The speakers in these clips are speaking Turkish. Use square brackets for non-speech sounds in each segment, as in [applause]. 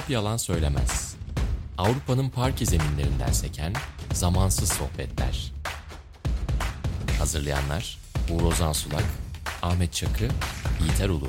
Top yalan söylemez. Avrupa'nın parke zeminlerinden seken zamansız sohbetler. Hazırlayanlar Uğur Ozan Sulak, Ahmet Çakı, Yiğiter Ulu.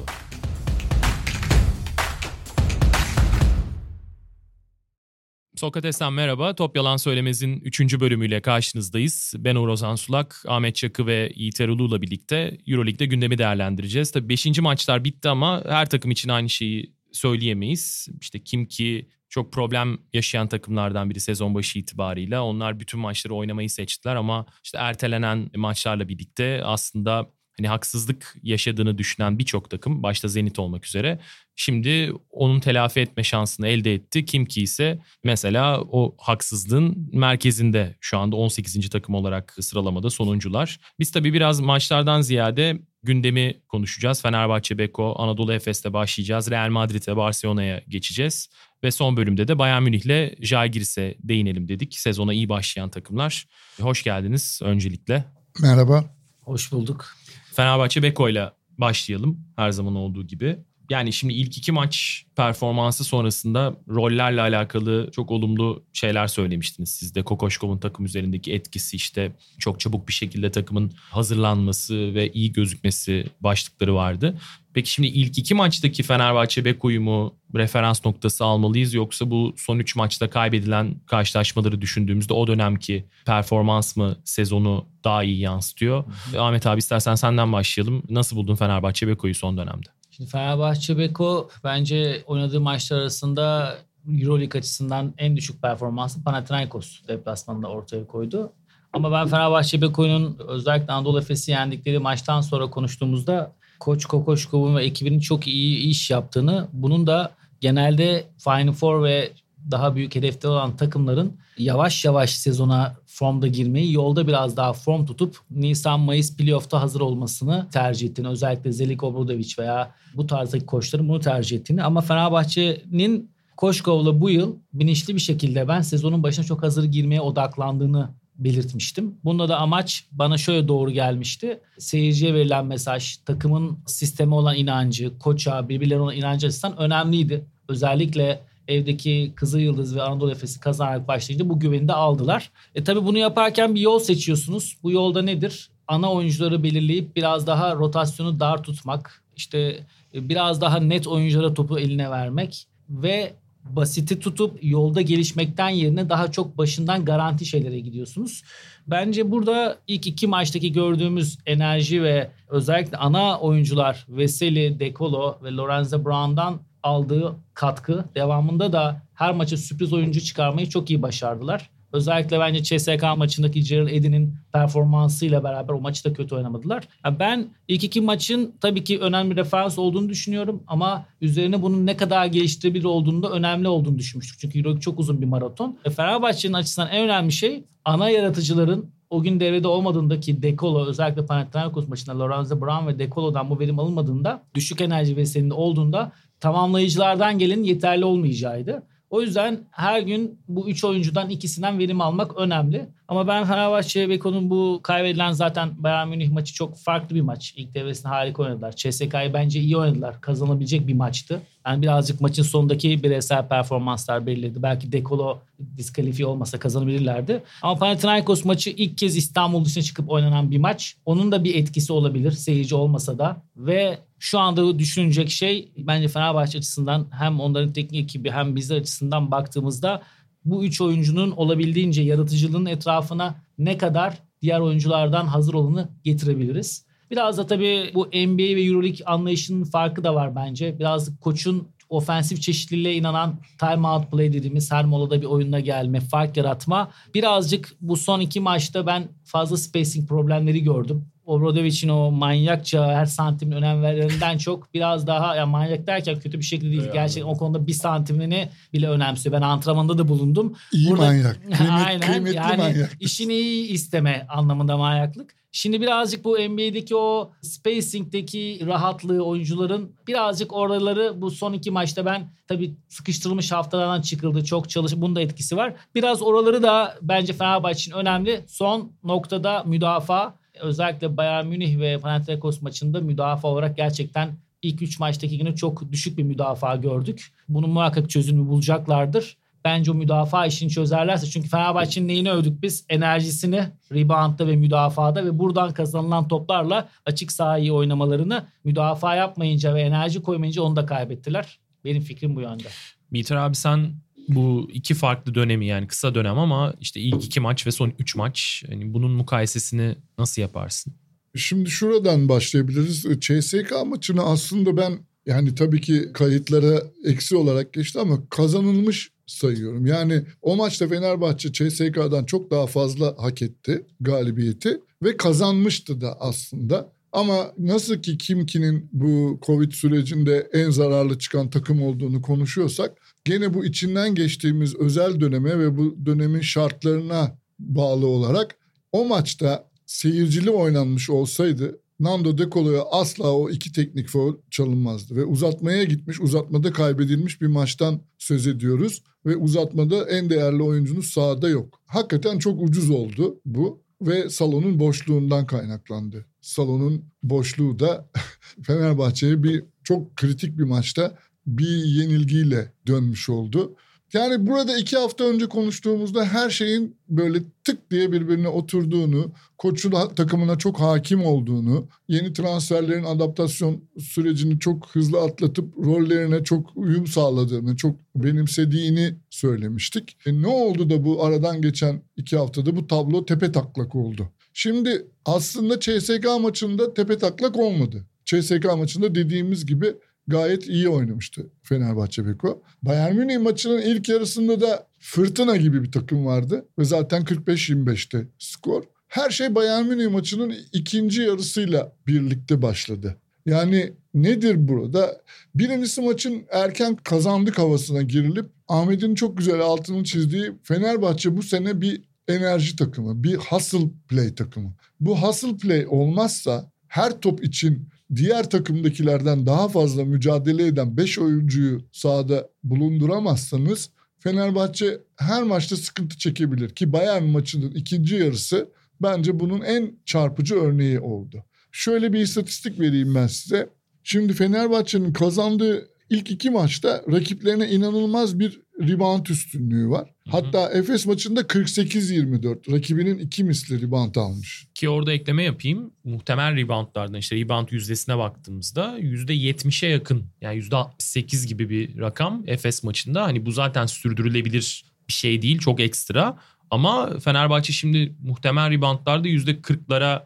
Sokrates'ten merhaba. Top Yalan Söylemez'in 3. bölümüyle karşınızdayız. Ben Uğur Ozan Sulak, Ahmet Çakı ve Yiğit Erulu'yla birlikte Euroleague'de gündemi değerlendireceğiz. Tabii 5. maçlar bitti ama her takım için aynı şeyi söyleyemeyiz. İşte kim ki çok problem yaşayan takımlardan biri sezon başı itibarıyla. Onlar bütün maçları oynamayı seçtiler ama işte ertelenen maçlarla birlikte aslında hani haksızlık yaşadığını düşünen birçok takım başta Zenit olmak üzere şimdi onun telafi etme şansını elde etti. Kim ki ise mesela o haksızlığın merkezinde şu anda 18. takım olarak sıralamada sonuncular. Biz tabii biraz maçlardan ziyade gündemi konuşacağız. Fenerbahçe, Beko, Anadolu Efes'te başlayacağız. Real Madrid'e, Barcelona'ya geçeceğiz. Ve son bölümde de Bayern Münih'le Žalgiris'e değinelim dedik. Sezona iyi başlayan takımlar. Hoş geldiniz öncelikle. Merhaba. Hoş bulduk. Fenerbahçe Beko'yla başlayalım her zaman olduğu gibi. Yani şimdi ilk iki maç performansı sonrasında rollerle alakalı çok olumlu şeyler söylemiştiniz. Siz de Kokoşkov'un takım üzerindeki etkisi işte çok çabuk bir şekilde takımın hazırlanması ve iyi gözükmesi başlıkları vardı. Peki şimdi ilk iki maçtaki Fenerbahçe Beko'yu mu referans noktası almalıyız yoksa bu son üç maçta kaybedilen karşılaşmaları düşündüğümüzde o dönemki performans mı sezonu daha iyi yansıtıyor? Hı hı. Ahmet abi istersen senden başlayalım. Nasıl buldun Fenerbahçe Beko'yu son dönemde? Şimdi Fenerbahçe Beko bence oynadığı maçlar arasında Euroleague açısından en düşük performansı Panathinaikos deplasmanında ortaya koydu. Ama ben Fenerbahçe Beko'nun özellikle Anadolu Efes'i yendikleri maçtan sonra konuştuğumuzda Koç Kokoşkov'un ve ekibinin çok iyi iş yaptığını, bunun da genelde Final Four ve daha büyük hedefte olan takımların yavaş yavaş sezona formda girmeyi, yolda biraz daha form tutup Nisan-Mayıs playoff'ta hazır olmasını tercih ettiğini. Özellikle Zelik Obradovic veya bu tarzdaki koçların bunu tercih ettiğini. Ama Fenerbahçe'nin Koşkov'la bu yıl bilinçli bir şekilde ben sezonun başına çok hazır girmeye odaklandığını belirtmiştim. Bunda da amaç bana şöyle doğru gelmişti. Seyirciye verilen mesaj, takımın sisteme olan inancı, koça, birbirlerine olan inancı açısından önemliydi. Özellikle evdeki Kızıl Yıldız ve Anadolu Efes'i kazanarak başlayınca bu güveni de aldılar. E tabi bunu yaparken bir yol seçiyorsunuz. Bu yolda nedir? Ana oyuncuları belirleyip biraz daha rotasyonu dar tutmak, işte e, biraz daha net oyunculara topu eline vermek ve basiti tutup yolda gelişmekten yerine daha çok başından garanti şeylere gidiyorsunuz. Bence burada ilk iki maçtaki gördüğümüz enerji ve özellikle ana oyuncular Veseli, Dekolo ve Lorenzo Brown'dan aldığı katkı devamında da her maça sürpriz oyuncu çıkarmayı çok iyi başardılar. Özellikle bence CSK maçındaki Gerald Eddy'nin performansıyla beraber o maçı da kötü oynamadılar. Yani ben ilk iki maçın tabii ki önemli referans olduğunu düşünüyorum ama üzerine bunun ne kadar geliştirebilir olduğunu da önemli olduğunu düşünmüştük. Çünkü Euroleague çok uzun bir maraton. E Fenerbahçe'nin açısından en önemli şey ana yaratıcıların o gün devrede olmadığında ki Dekolo özellikle Panathinaikos maçında Lorenzo Brown ve Dekolo'dan bu verim alınmadığında düşük enerji vesilinde olduğunda tamamlayıcılardan gelin yeterli olmayacağıydı. O yüzden her gün bu üç oyuncudan ikisinden verim almak önemli. Ama ben Fenerbahçe Beko'nun bu kaybedilen zaten Bayern Münih maçı çok farklı bir maç. İlk devresinde harika oynadılar. CSK'yı bence iyi oynadılar. Kazanabilecek bir maçtı. Yani birazcık maçın sonundaki bireysel performanslar belirledi. Belki Dekolo diskalifiye olmasa kazanabilirlerdi. Ama Panathinaikos maçı ilk kez İstanbul dışına çıkıp oynanan bir maç. Onun da bir etkisi olabilir seyirci olmasa da. Ve şu anda düşünecek şey bence Fenerbahçe açısından hem onların teknik ekibi hem bizler açısından baktığımızda bu üç oyuncunun olabildiğince yaratıcılığın etrafına ne kadar diğer oyunculardan hazır olanı getirebiliriz. Biraz da tabii bu NBA ve Euroleague anlayışının farkı da var bence. Biraz koçun ofensif çeşitliliğe inanan time out play dediğimiz her molada bir oyuna gelme, fark yaratma. Birazcık bu son iki maçta ben fazla spacing problemleri gördüm. Obradovic'in o manyakça her santimin önem verenden çok biraz daha ya manyak derken kötü bir şekilde değil. Evet. Gerçekten o konuda bir santimini bile önemsiyor. Ben antrenmanda da bulundum. İyi Burada, manyak. Kıymet, [laughs] aynen, kıymetli yani manyak. işini iyi isteme anlamında manyaklık. Şimdi birazcık bu NBA'deki o spacing'deki rahatlığı oyuncuların birazcık oraları bu son iki maçta ben tabii sıkıştırılmış haftalardan çıkıldı. Çok çalış bunun da etkisi var. Biraz oraları da bence Fenerbahçe için önemli. Son noktada müdafaa özellikle Bayern Münih ve Panathinaikos maçında müdafaa olarak gerçekten ilk 3 maçtaki günü çok düşük bir müdafaa gördük. Bunun muhakkak çözümü bulacaklardır. Bence o müdafaa işini çözerlerse. Çünkü Fenerbahçe'nin neyini övdük biz? Enerjisini reboundda ve müdafada ve buradan kazanılan toplarla açık sahayı oynamalarını müdafaa yapmayınca ve enerji koymayınca onu da kaybettiler. Benim fikrim bu yönde. Miter abi sen bu iki farklı dönemi yani kısa dönem ama işte ilk iki maç ve son üç maç. Yani bunun mukayesesini nasıl yaparsın? Şimdi şuradan başlayabiliriz. CSK maçını aslında ben yani tabii ki kayıtlara eksi olarak geçti ama kazanılmış sayıyorum. Yani o maçta Fenerbahçe CSK'dan çok daha fazla hak etti galibiyeti ve kazanmıştı da aslında. Ama nasıl ki Kimki'nin bu Covid sürecinde en zararlı çıkan takım olduğunu konuşuyorsak gene bu içinden geçtiğimiz özel döneme ve bu dönemin şartlarına bağlı olarak o maçta seyircili oynanmış olsaydı Nando De Colo'ya asla o iki teknik foul çalınmazdı. Ve uzatmaya gitmiş, uzatmada kaybedilmiş bir maçtan söz ediyoruz. Ve uzatmada en değerli oyuncunuz sahada yok. Hakikaten çok ucuz oldu bu ve salonun boşluğundan kaynaklandı. Salonun boşluğu da [laughs] Fenerbahçe'ye bir çok kritik bir maçta bir yenilgiyle dönmüş oldu. Yani burada iki hafta önce konuştuğumuzda her şeyin böyle tık diye birbirine oturduğunu, koçun takımına çok hakim olduğunu, yeni transferlerin adaptasyon sürecini çok hızlı atlatıp rollerine çok uyum sağladığını, çok benimsediğini söylemiştik. E ne oldu da bu aradan geçen iki haftada bu tablo tepe taklak oldu? Şimdi aslında CSK maçında tepe taklak olmadı. CSK maçında dediğimiz gibi gayet iyi oynamıştı Fenerbahçe Beko. Bayern Münih maçının ilk yarısında da fırtına gibi bir takım vardı ve zaten 45-25'te skor. Her şey Bayern Münih maçının ikinci yarısıyla birlikte başladı. Yani nedir burada? Birincisi maçın erken kazandık havasına girilip Ahmet'in çok güzel altını çizdiği Fenerbahçe bu sene bir enerji takımı, bir hustle play takımı. Bu hustle play olmazsa her top için diğer takımdakilerden daha fazla mücadele eden 5 oyuncuyu sahada bulunduramazsanız Fenerbahçe her maçta sıkıntı çekebilir ki Bayern maçının ikinci yarısı bence bunun en çarpıcı örneği oldu. Şöyle bir istatistik vereyim ben size. Şimdi Fenerbahçe'nin kazandığı ilk iki maçta rakiplerine inanılmaz bir rebound üstünlüğü var. Hatta Efes maçında 48-24 rakibinin iki misli rebound almış. Ki orada ekleme yapayım. Muhtemel reboundlardan işte rebound yüzdesine baktığımızda %70'e yakın yani %68 gibi bir rakam Efes maçında. Hani bu zaten sürdürülebilir bir şey değil çok ekstra. Ama Fenerbahçe şimdi muhtemel reboundlarda %40'lara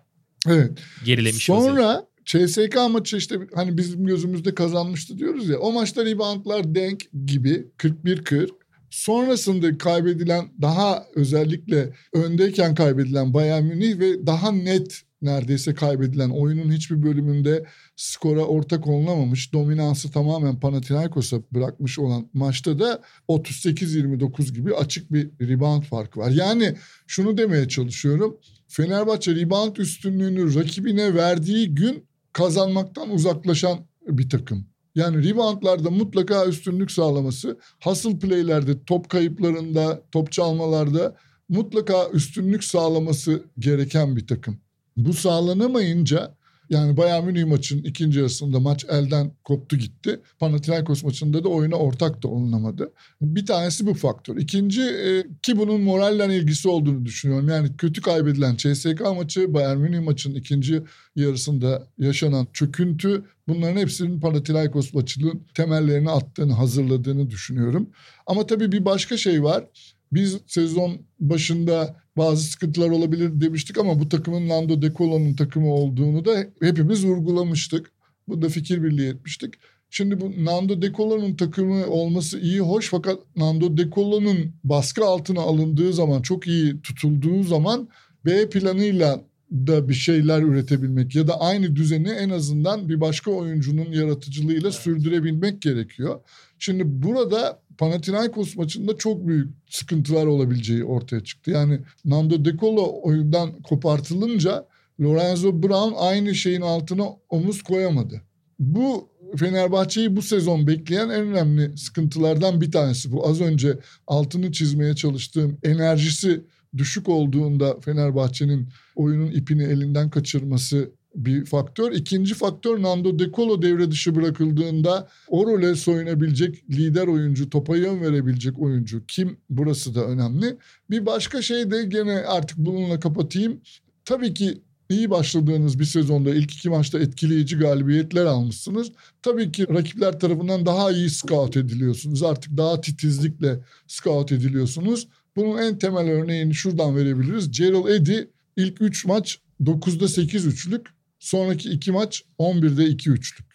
evet. gerilemiş. Sonra vaziyette. CSK maçı işte hani bizim gözümüzde kazanmıştı diyoruz ya. O maçta reboundlar denk gibi 41-40. Sonrasında kaybedilen daha özellikle öndeyken kaybedilen Bayern Münih ve daha net neredeyse kaybedilen oyunun hiçbir bölümünde skora ortak olunamamış dominansı tamamen Panathinaikos'a bırakmış olan maçta da 38-29 gibi açık bir rebound farkı var. Yani şunu demeye çalışıyorum. Fenerbahçe rebound üstünlüğünü rakibine verdiği gün kazanmaktan uzaklaşan bir takım. Yani reboundlarda mutlaka üstünlük sağlaması, hustle play'lerde, top kayıplarında, top çalmalarda mutlaka üstünlük sağlaması gereken bir takım. Bu sağlanamayınca yani Bayern Münih maçın ikinci yarısında maç elden koptu gitti. Panathinaikos maçında da oyuna ortak da olunamadı. Bir tanesi bu faktör. İkinci e, ki bunun moralle ilgisi olduğunu düşünüyorum. Yani kötü kaybedilen CSK maçı, Bayern Münih maçının ikinci yarısında yaşanan çöküntü bunların hepsinin Panathinaikos maçının temellerini attığını, hazırladığını düşünüyorum. Ama tabii bir başka şey var. Biz sezon başında bazı sıkıntılar olabilir demiştik ama bu takımın Nando De Colo'nun takımı olduğunu da hepimiz vurgulamıştık. Bunda fikir birliği etmiştik. Şimdi bu Nando De Colo'nun takımı olması iyi hoş fakat Nando De Colo'nun baskı altına alındığı zaman çok iyi tutulduğu zaman B planıyla da bir şeyler üretebilmek ya da aynı düzeni en azından bir başka oyuncunun yaratıcılığıyla evet. sürdürebilmek gerekiyor. Şimdi burada Panathinaikos maçında çok büyük sıkıntılar olabileceği ortaya çıktı. Yani Nando De Colo oyundan kopartılınca Lorenzo Brown aynı şeyin altına omuz koyamadı. Bu Fenerbahçe'yi bu sezon bekleyen en önemli sıkıntılardan bir tanesi bu. Az önce altını çizmeye çalıştığım enerjisi düşük olduğunda Fenerbahçe'nin oyunun ipini elinden kaçırması bir faktör. İkinci faktör Nando De Colo devre dışı bırakıldığında o role soyunabilecek lider oyuncu, topa yön verebilecek oyuncu kim? Burası da önemli. Bir başka şey de gene artık bununla kapatayım. Tabii ki iyi başladığınız bir sezonda ilk iki maçta etkileyici galibiyetler almışsınız. Tabii ki rakipler tarafından daha iyi scout ediliyorsunuz. Artık daha titizlikle scout ediliyorsunuz. Bunun en temel örneğini şuradan verebiliriz. Gerald Eddy ilk 3 maç 9'da 8 üçlük. Sonraki 2 maç 11'de 2 üçlük.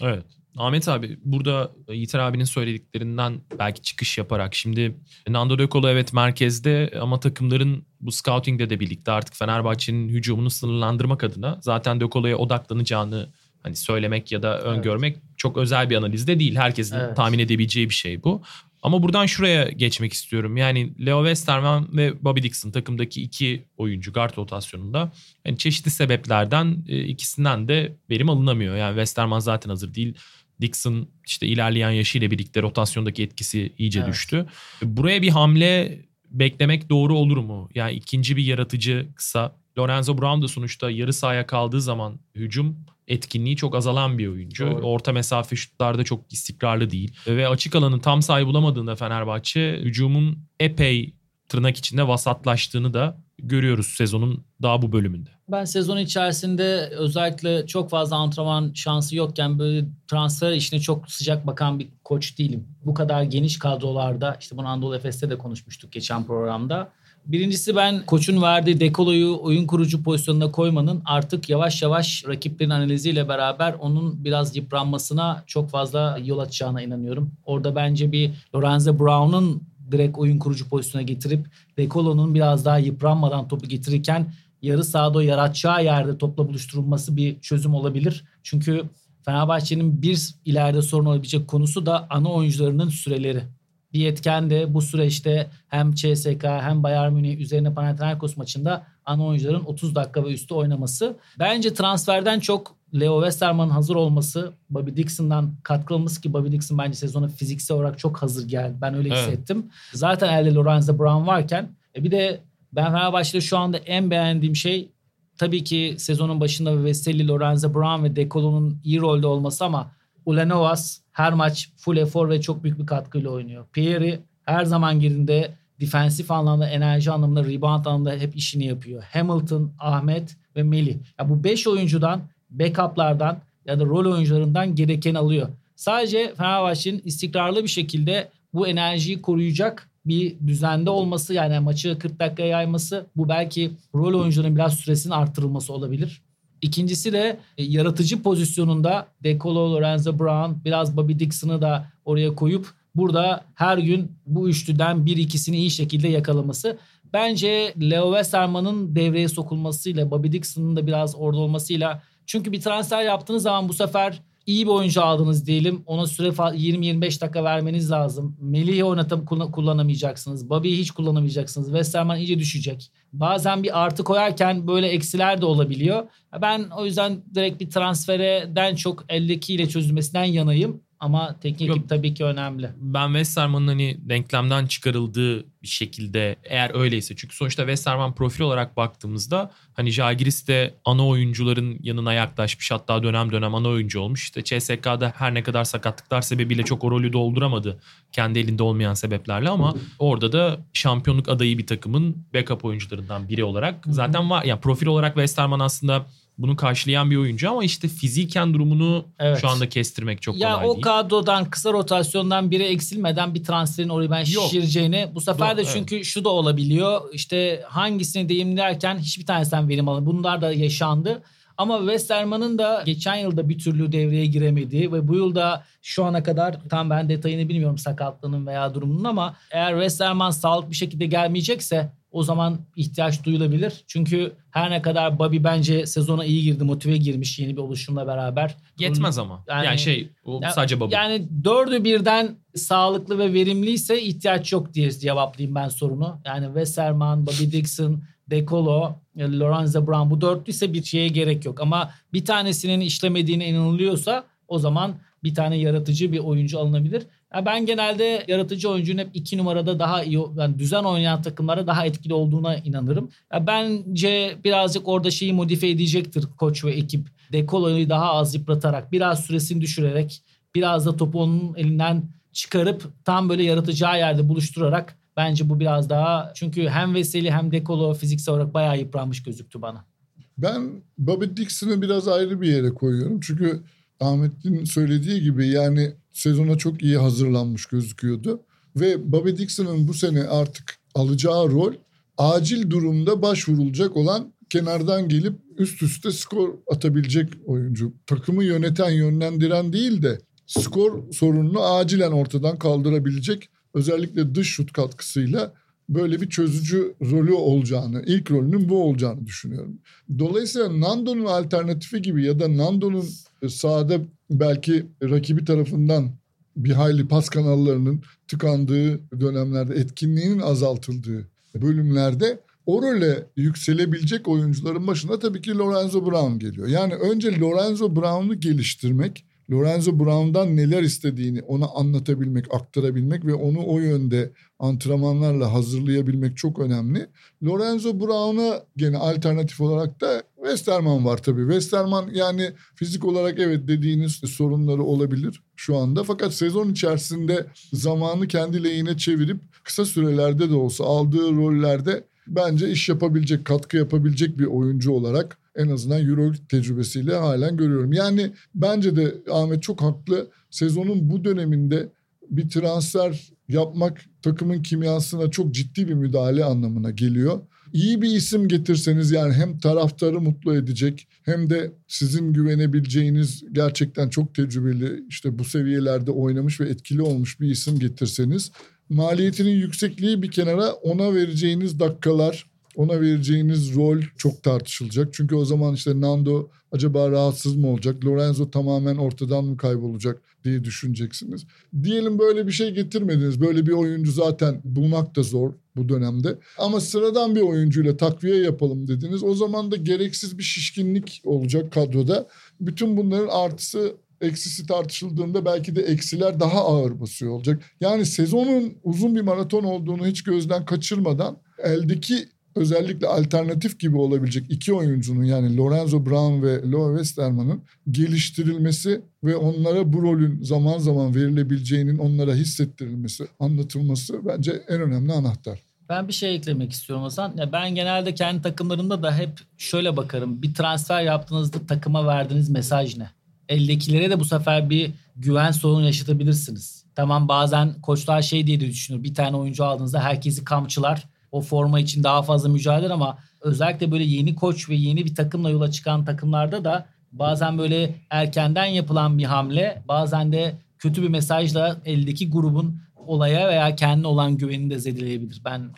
Evet. Ahmet abi burada Yiğiter abinin söylediklerinden belki çıkış yaparak şimdi Nando De Colo evet merkezde ama takımların bu scouting'de de birlikte artık Fenerbahçe'nin hücumunu sınırlandırmak adına zaten De Colo'ya odaklanacağını hani söylemek ya da öngörmek evet. çok özel bir analizde değil. Herkesin evet. tahmin edebileceği bir şey bu. Ama buradan şuraya geçmek istiyorum. Yani Leo Westerman ve Bobby Dixon takımdaki iki oyuncu guard rotasyonunda yani çeşitli sebeplerden e, ikisinden de verim alınamıyor. Yani Westerman zaten hazır değil. Dixon işte ilerleyen yaşıyla birlikte rotasyondaki etkisi iyice evet. düştü. Buraya bir hamle beklemek doğru olur mu? Yani ikinci bir yaratıcı kısa. Lorenzo Brown da sonuçta yarı sahaya kaldığı zaman hücum etkinliği çok azalan bir oyuncu. Doğru. Orta mesafe şutlarda çok istikrarlı değil. Ve açık alanın tam sayı bulamadığında Fenerbahçe hücumun epey tırnak içinde vasatlaştığını da görüyoruz sezonun daha bu bölümünde. Ben sezon içerisinde özellikle çok fazla antrenman şansı yokken böyle transfer işine çok sıcak bakan bir koç değilim. Bu kadar geniş kadrolarda işte bunu Anadolu Efes'te de konuşmuştuk geçen programda. Birincisi ben koçun verdiği dekoloyu oyun kurucu pozisyonuna koymanın artık yavaş yavaş rakiplerin analiziyle beraber onun biraz yıpranmasına çok fazla yol açacağına inanıyorum. Orada bence bir Lorenzo Brown'un direkt oyun kurucu pozisyona getirip Dekolo'nun biraz daha yıpranmadan topu getirirken yarı sahada yaratacağı yerde topla buluşturulması bir çözüm olabilir. Çünkü Fenerbahçe'nin bir ileride sorun olabilecek konusu da ana oyuncularının süreleri bir etken de bu süreçte hem CSK hem Bayern Münih üzerine Panathinaikos maçında ana oyuncuların 30 dakika ve üstü oynaması. Bence transferden çok Leo Westerman'ın hazır olması, Bobby Dixon'dan katkı alması ki Bobby Dixon bence sezona fiziksel olarak çok hazır geldi. Ben öyle evet. hissettim. Zaten elde Lorenzo Brown varken e bir de ben Fenerbahçe'de şu anda en beğendiğim şey tabii ki sezonun başında Veseli, Lorenzo Brown ve Decolo'nun iyi rolde olması ama Ulanovas her maç full efor ve çok büyük bir katkıyla oynuyor. Pierre her zaman girdiğinde defensif anlamda, enerji anlamında, rebound anlamda hep işini yapıyor. Hamilton, Ahmet ve Melih. Ya bu 5 oyuncudan, backup'lardan ya da rol oyuncularından gereken alıyor. Sadece Fenerbahçe'nin istikrarlı bir şekilde bu enerjiyi koruyacak bir düzende olması yani maçı 40 dakikaya yayması bu belki rol oyuncuların biraz süresinin arttırılması olabilir. İkincisi de e, yaratıcı pozisyonunda Decolo, Lorenzo Brown, biraz Bobby Dixon'ı da oraya koyup burada her gün bu üçlüden bir ikisini iyi şekilde yakalaması. Bence Leo Westerman'ın devreye sokulmasıyla, Bobby Dixon'ın da biraz orada olmasıyla çünkü bir transfer yaptığınız zaman bu sefer iyi bir oyuncu aldınız diyelim. Ona süre 20-25 dakika vermeniz lazım. Melih'i oynatıp kullanamayacaksınız. Bobby'yi hiç kullanamayacaksınız. Westerman iyice düşecek. Bazen bir artı koyarken böyle eksiler de olabiliyor. Ben o yüzden direkt bir transferden çok eldekiyle çözülmesinden yanayım. Ama teknik ekip tabii ki önemli. Ben Westerman'ın hani denklemden çıkarıldığı bir şekilde eğer öyleyse. Çünkü sonuçta Westerman profil olarak baktığımızda hani Jagiris de ana oyuncuların yanına yaklaşmış. Hatta dönem dönem ana oyuncu olmuş. İşte CSK'da her ne kadar sakatlıklar sebebiyle çok o rolü dolduramadı. Kendi elinde olmayan sebeplerle ama orada da şampiyonluk adayı bir takımın backup oyuncularından biri olarak zaten var. Yani profil olarak Westerman aslında bunu karşılayan bir oyuncu ama işte fiziken durumunu evet. şu anda kestirmek çok ya kolay değil. Ya o kadrodan kısa rotasyondan biri eksilmeden bir transferin orayı ben şişireceğini bu sefer Yok, de çünkü evet. şu da olabiliyor. İşte hangisini deyimlerken hiçbir tanesinden verim alın. Bunlar da yaşandı. Ama Westerman'ın da geçen yılda bir türlü devreye giremediği ve bu yılda şu ana kadar tam ben detayını bilmiyorum sakatlığının veya durumunun ama eğer Westerman sağlıklı bir şekilde gelmeyecekse o zaman ihtiyaç duyulabilir. Çünkü her ne kadar Bobby bence sezona iyi girdi, motive girmiş yeni bir oluşumla beraber. Yetmez ama. Yani, yani şey o yani, sadece Bobby. Yani dördü birden sağlıklı ve verimliyse ihtiyaç yok diye cevaplayayım ben sorunu. Yani Westerman, Bobby Dixon, Decolo, Lorenzo Brown bu dörtlü ise bir şeye gerek yok. Ama bir tanesinin işlemediğine inanılıyorsa o zaman bir tane yaratıcı bir oyuncu alınabilir. Ya ben genelde yaratıcı oyuncunun hep iki numarada daha iyi, yani düzen oynayan takımlara daha etkili olduğuna inanırım. Ya bence birazcık orada şeyi modifiye edecektir koç ve ekip. Dekolo'yu daha az yıpratarak, biraz süresini düşürerek, biraz da topu onun elinden çıkarıp tam böyle yaratacağı yerde buluşturarak bence bu biraz daha çünkü hem Veseli hem Dekolo fiziksel olarak bayağı yıpranmış gözüktü bana. Ben Bobby Dixon'ı biraz ayrı bir yere koyuyorum. Çünkü Ahmet'in söylediği gibi yani sezona çok iyi hazırlanmış gözüküyordu. Ve Bobby Dixon'ın bu sene artık alacağı rol acil durumda başvurulacak olan kenardan gelip üst üste skor atabilecek oyuncu. Takımı yöneten, yönlendiren değil de skor sorununu acilen ortadan kaldırabilecek özellikle dış şut katkısıyla böyle bir çözücü rolü olacağını, ilk rolünün bu olacağını düşünüyorum. Dolayısıyla Nando'nun alternatifi gibi ya da Nando'nun sahada belki rakibi tarafından bir hayli pas kanallarının tıkandığı dönemlerde etkinliğinin azaltıldığı bölümlerde o role yükselebilecek oyuncuların başına tabii ki Lorenzo Brown geliyor. Yani önce Lorenzo Brown'u geliştirmek, Lorenzo Brown'dan neler istediğini ona anlatabilmek, aktarabilmek ve onu o yönde antrenmanlarla hazırlayabilmek çok önemli. Lorenzo Brown'a gene alternatif olarak da Westerman var tabii. Westerman yani fizik olarak evet dediğiniz sorunları olabilir şu anda. Fakat sezon içerisinde zamanı kendi lehine çevirip kısa sürelerde de olsa aldığı rollerde bence iş yapabilecek, katkı yapabilecek bir oyuncu olarak en azından Euroleague tecrübesiyle halen görüyorum. Yani bence de Ahmet çok haklı. Sezonun bu döneminde bir transfer yapmak takımın kimyasına çok ciddi bir müdahale anlamına geliyor. İyi bir isim getirseniz yani hem taraftarı mutlu edecek hem de sizin güvenebileceğiniz gerçekten çok tecrübeli işte bu seviyelerde oynamış ve etkili olmuş bir isim getirseniz maliyetinin yüksekliği bir kenara ona vereceğiniz dakikalar ona vereceğiniz rol çok tartışılacak. Çünkü o zaman işte Nando acaba rahatsız mı olacak? Lorenzo tamamen ortadan mı kaybolacak diye düşüneceksiniz. Diyelim böyle bir şey getirmediniz. Böyle bir oyuncu zaten bulmak da zor bu dönemde. Ama sıradan bir oyuncuyla takviye yapalım dediniz. O zaman da gereksiz bir şişkinlik olacak kadroda. Bütün bunların artısı eksisi tartışıldığında belki de eksiler daha ağır basıyor olacak. Yani sezonun uzun bir maraton olduğunu hiç gözden kaçırmadan eldeki özellikle alternatif gibi olabilecek iki oyuncunun yani Lorenzo Brown ve Loa Westerman'ın geliştirilmesi ve onlara bu rolün zaman zaman verilebileceğinin onlara hissettirilmesi, anlatılması bence en önemli anahtar. Ben bir şey eklemek istiyorum Hasan. Ya ben genelde kendi takımlarımda da hep şöyle bakarım. Bir transfer yaptığınızda takıma verdiğiniz mesaj ne? Eldekilere de bu sefer bir güven sorunu yaşatabilirsiniz. Tamam bazen koçlar şey diye de düşünür. Bir tane oyuncu aldığınızda herkesi kamçılar o forma için daha fazla mücadele ama özellikle böyle yeni koç ve yeni bir takımla yola çıkan takımlarda da bazen böyle erkenden yapılan bir hamle bazen de kötü bir mesajla eldeki grubun olaya veya kendine olan güvenini de zedeleyebilir. Ben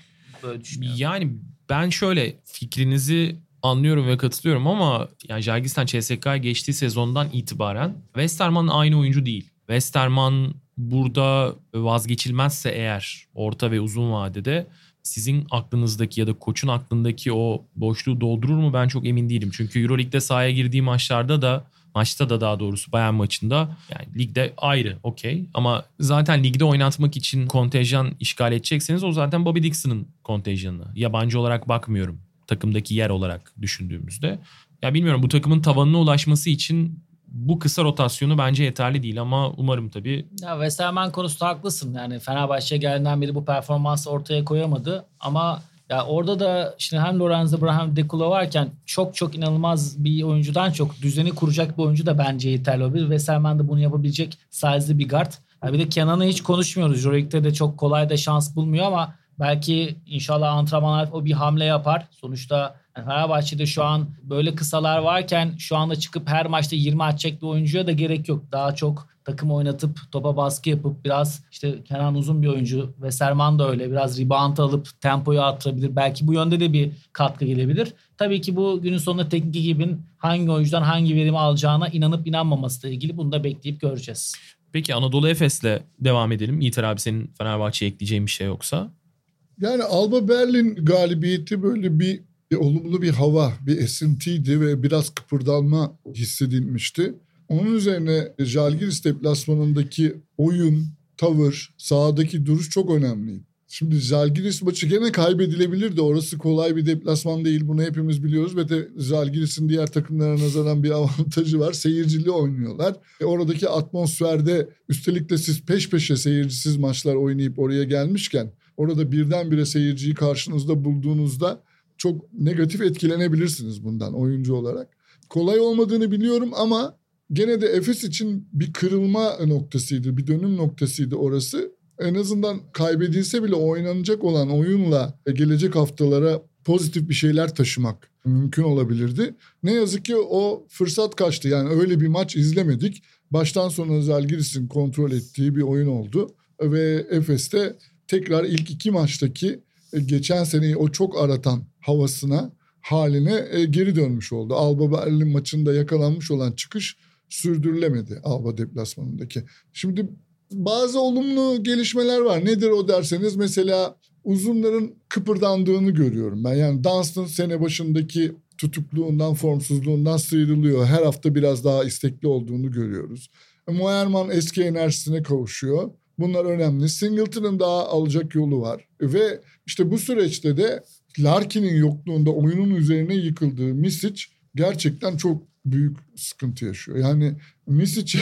böyle düşünüyorum. Yani ben şöyle fikrinizi anlıyorum ve katılıyorum ama yani Jalgistan CSK'ya geçtiği sezondan itibaren Westerman aynı oyuncu değil. Westerman burada vazgeçilmezse eğer orta ve uzun vadede sizin aklınızdaki ya da koçun aklındaki o boşluğu doldurur mu ben çok emin değilim. Çünkü Euroleague'de sahaya girdiği maçlarda da maçta da daha doğrusu Bayern maçında yani ligde ayrı okey ama zaten ligde oynatmak için kontenjan işgal edecekseniz o zaten Bobby Dixon'ın kontenjanı. Yabancı olarak bakmıyorum takımdaki yer olarak düşündüğümüzde. Ya bilmiyorum bu takımın tavanına ulaşması için bu kısa rotasyonu bence yeterli değil ama umarım tabii. Ya Westerman konusunda haklısın. Yani Fenerbahçe geldiğinden beri bu performansı ortaya koyamadı ama ya orada da şimdi hem Lorenzo Brown hem Dekula varken çok çok inanılmaz bir oyuncudan çok düzeni kuracak bir oyuncu da bence yeterli olabilir. Westerman da bunu yapabilecek size'lı bir guard. Ya bir de Kenan'ı hiç konuşmuyoruz. Euroleague'de de çok kolay da şans bulmuyor ama belki inşallah antrenmanlar o bir hamle yapar. Sonuçta Fenerbahçe'de şu an böyle kısalar varken şu anda çıkıp her maçta 20 atacak bir oyuncuya da gerek yok. Daha çok takım oynatıp topa baskı yapıp biraz işte Kenan uzun bir oyuncu ve Serman da öyle biraz rebound alıp tempoyu arttırabilir. Belki bu yönde de bir katkı gelebilir. Tabii ki bu günün sonunda teknik ekibin hangi oyuncudan hangi verimi alacağına inanıp inanmaması ile ilgili bunu da bekleyip göreceğiz. Peki Anadolu Efes'le devam edelim. Yiğiter abi senin Fenerbahçe'ye ekleyeceğin bir şey yoksa? Yani Alba Berlin galibiyeti böyle bir bir olumlu bir hava, bir esintiydi ve biraz kıpırdanma hissedilmişti. Onun üzerine Jalgiris deplasmanındaki oyun, tavır, sahadaki duruş çok önemliydi. Şimdi Zalgiris maçı gene kaybedilebilir de orası kolay bir deplasman değil. Bunu hepimiz biliyoruz ve de Zalgiris'in diğer takımlara nazaran bir [laughs] avantajı var. Seyircili oynuyorlar. E oradaki atmosferde üstelik de siz peş peşe seyircisiz maçlar oynayıp oraya gelmişken orada birdenbire seyirciyi karşınızda bulduğunuzda çok negatif etkilenebilirsiniz bundan oyuncu olarak. Kolay olmadığını biliyorum ama gene de Efes için bir kırılma noktasıydı, bir dönüm noktasıydı orası en azından kaybedilse bile oynanacak olan oyunla gelecek haftalara pozitif bir şeyler taşımak mümkün olabilirdi. Ne yazık ki o fırsat kaçtı. Yani öyle bir maç izlemedik. Baştan sona Zalgiris'in kontrol ettiği bir oyun oldu. Ve Efes'te tekrar ilk iki maçtaki e, geçen seneyi o çok aratan havasına, haline e, geri dönmüş oldu. Alba Berlin maçında yakalanmış olan çıkış sürdürülemedi Alba deplasmanındaki. Şimdi bazı olumlu gelişmeler var. Nedir o derseniz mesela uzunların kıpırdandığını görüyorum ben. Yani Dunstan sene başındaki tutukluğundan, formsuzluğundan sıyrılıyor. Her hafta biraz daha istekli olduğunu görüyoruz. Moerman eski enerjisine kavuşuyor. Bunlar önemli. Singleton'ın daha alacak yolu var. Ve işte bu süreçte de Larkin'in yokluğunda oyunun üzerine yıkıldığı Misic gerçekten çok büyük sıkıntı yaşıyor. Yani Misic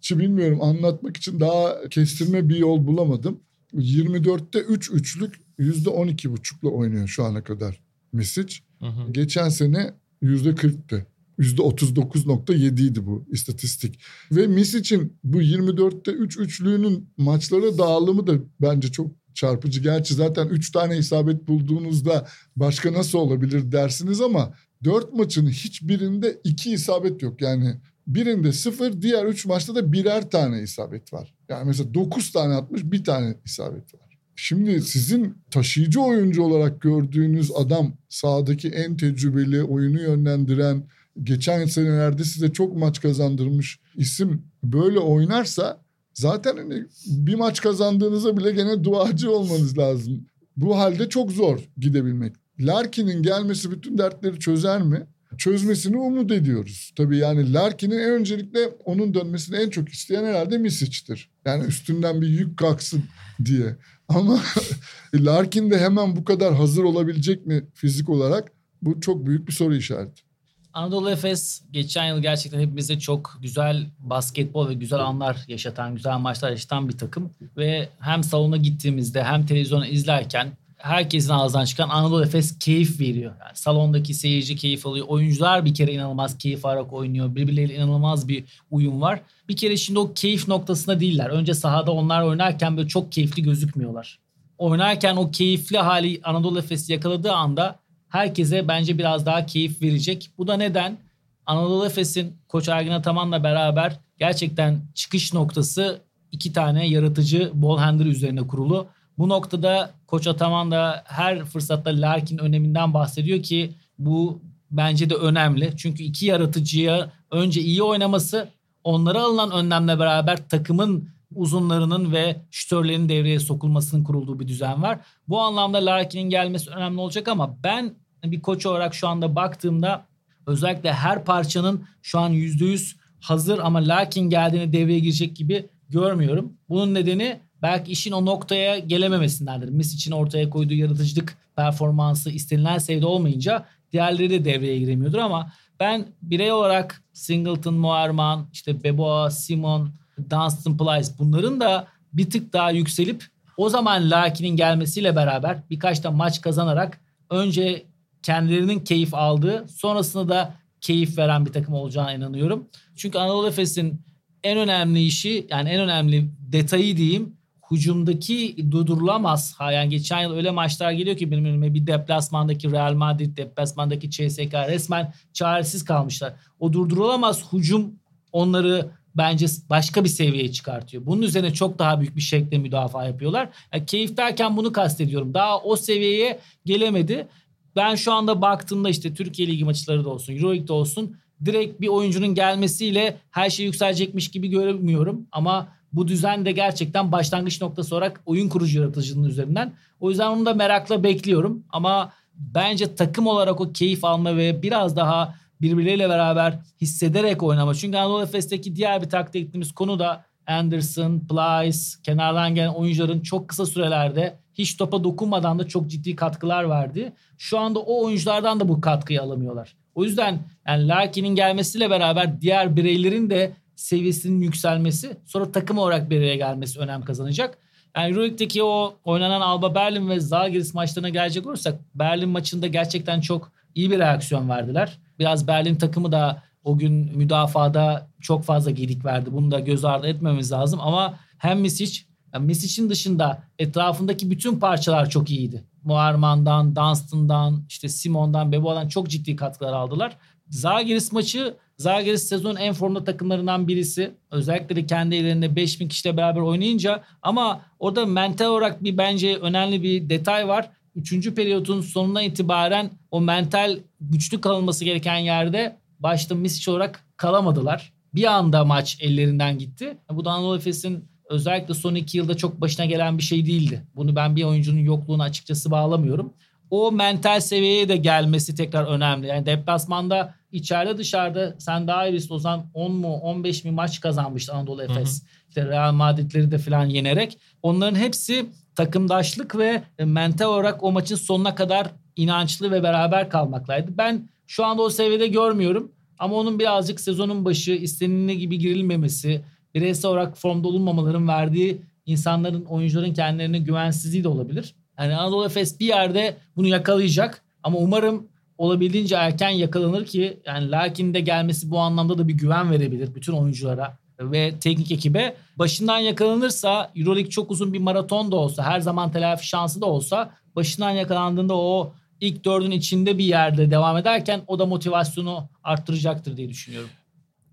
Çi [laughs] bilmiyorum anlatmak için daha kestirme bir yol bulamadım. 24'te 3 üçlük %12,5'la oynuyor şu ana kadar Misic. Hı hı. Geçen sene %40'tı. %39.7 idi bu istatistik. Ve Misic'in bu 24'te 3 üçlüğünün maçlara dağılımı da bence çok çarpıcı. Gerçi zaten 3 tane isabet bulduğunuzda başka nasıl olabilir dersiniz ama 4 maçın hiçbirinde 2 isabet yok. Yani Birinde sıfır, diğer üç maçta da birer tane isabet var. Yani mesela dokuz tane atmış, bir tane isabet var. Şimdi sizin taşıyıcı oyuncu olarak gördüğünüz adam sahadaki en tecrübeli, oyunu yönlendiren, geçen senelerde size çok maç kazandırmış isim böyle oynarsa zaten hani bir maç kazandığınızda bile gene duacı olmanız lazım. Bu halde çok zor gidebilmek. Larkin'in gelmesi bütün dertleri çözer mi? çözmesini umut ediyoruz. Tabii yani Larkin'in en öncelikle onun dönmesini en çok isteyen herhalde Misic'tir. Yani üstünden bir yük kalksın diye. [laughs] Ama Larkin de hemen bu kadar hazır olabilecek mi fizik olarak? Bu çok büyük bir soru işareti. Anadolu Efes geçen yıl gerçekten hepimize çok güzel basketbol ve güzel anlar yaşatan, güzel maçlar yaşatan bir takım. Ve hem salona gittiğimizde hem televizyonu izlerken herkesin ağzından çıkan Anadolu Efes keyif veriyor. Yani salondaki seyirci keyif alıyor. Oyuncular bir kere inanılmaz keyif alarak oynuyor. Birbirleriyle inanılmaz bir uyum var. Bir kere şimdi o keyif noktasında değiller. Önce sahada onlar oynarken böyle çok keyifli gözükmüyorlar. Oynarken o keyifli hali Anadolu Efes yakaladığı anda herkese bence biraz daha keyif verecek. Bu da neden? Anadolu Efes'in Koç Ergin Ataman'la beraber gerçekten çıkış noktası iki tane yaratıcı ball handler üzerine kurulu. Bu noktada Koç Ataman da her fırsatta Larkin öneminden bahsediyor ki bu bence de önemli. Çünkü iki yaratıcıya önce iyi oynaması onlara alınan önlemle beraber takımın uzunlarının ve şütörlerin devreye sokulmasının kurulduğu bir düzen var. Bu anlamda Larkin'in gelmesi önemli olacak ama ben bir koç olarak şu anda baktığımda özellikle her parçanın şu an %100 hazır ama Larkin geldiğini devreye girecek gibi görmüyorum. Bunun nedeni belki işin o noktaya gelememesindendir. Mis için ortaya koyduğu yaratıcılık performansı istenilen seviyede olmayınca diğerleri de devreye giremiyordur ama ben birey olarak Singleton, Moerman, işte Beboa, Simon, Dunstan Plyce bunların da bir tık daha yükselip o zaman Laki'nin gelmesiyle beraber birkaç da maç kazanarak önce kendilerinin keyif aldığı sonrasında da keyif veren bir takım olacağına inanıyorum. Çünkü Anadolu Efes'in en önemli işi yani en önemli detayı diyeyim hücumdaki durdurulamaz. Ha, yani geçen yıl öyle maçlar geliyor ki benim önüme bir deplasmandaki Real Madrid, deplasmandaki CSK resmen çaresiz kalmışlar. O durdurulamaz hücum onları bence başka bir seviyeye çıkartıyor. Bunun üzerine çok daha büyük bir şekilde müdafaa yapıyorlar. Yani keyif derken bunu kastediyorum. Daha o seviyeye gelemedi. Ben şu anda baktığımda işte Türkiye Ligi maçları da olsun, Euroleague'de olsun direkt bir oyuncunun gelmesiyle her şey yükselecekmiş gibi görmüyorum. Ama bu düzen de gerçekten başlangıç noktası olarak oyun kurucu yaratıcılığının üzerinden. O yüzden onu da merakla bekliyorum. Ama bence takım olarak o keyif alma ve biraz daha birbirleriyle beraber hissederek oynama. Çünkü Anadolu Efes'teki diğer bir taktik ettiğimiz konu da Anderson, Plyce, kenardan gelen oyuncuların çok kısa sürelerde hiç topa dokunmadan da çok ciddi katkılar verdi. Şu anda o oyunculardan da bu katkıyı alamıyorlar. O yüzden yani Larkin'in gelmesiyle beraber diğer bireylerin de seviyesinin yükselmesi sonra takım olarak bir gelmesi önem kazanacak. Yani Euroleague'deki o oynanan Alba Berlin ve Zalgiris maçlarına gelecek olursak Berlin maçında gerçekten çok iyi bir reaksiyon verdiler. Biraz Berlin takımı da o gün müdafada çok fazla gedik verdi. Bunu da göz ardı etmemiz lazım ama hem Misic, yani Misic'in dışında etrafındaki bütün parçalar çok iyiydi. Muarman'dan, Dunstan'dan, işte Simon'dan, Bebo'dan çok ciddi katkılar aldılar. Zalgiris maçı Zalgiris sezonun en formda takımlarından birisi. Özellikle de kendi ellerinde 5000 kişiyle beraber oynayınca ama orada mental olarak bir bence önemli bir detay var. Üçüncü periyotun sonuna itibaren o mental güçlü kalınması gereken yerde başta Misic olarak kalamadılar. Bir anda maç ellerinden gitti. Bu da Anadolu Efes'in özellikle son iki yılda çok başına gelen bir şey değildi. Bunu ben bir oyuncunun yokluğunu açıkçası bağlamıyorum. O mental seviyeye de gelmesi tekrar önemli. Yani deplasmanda içeride dışarıda sen daha iyi bilirsin Ozan 10 mu 15 mi maç kazanmıştı Anadolu Efes. Hı hı. İşte Real Madrid'leri de falan yenerek. Onların hepsi takımdaşlık ve mental olarak o maçın sonuna kadar inançlı ve beraber kalmaklaydı. Ben şu anda o seviyede görmüyorum. Ama onun birazcık sezonun başı istenildiği gibi girilmemesi, bireysel olarak formda olunmamaların verdiği insanların, oyuncuların kendilerine güvensizliği de olabilir. Yani Anadolu Efes bir yerde bunu yakalayacak. Ama umarım olabildiğince erken yakalanır ki yani Lakin de gelmesi bu anlamda da bir güven verebilir bütün oyunculara ve teknik ekibe. Başından yakalanırsa Euroleague çok uzun bir maraton da olsa her zaman telafi şansı da olsa başından yakalandığında o ilk dördün içinde bir yerde devam ederken o da motivasyonu arttıracaktır diye düşünüyorum.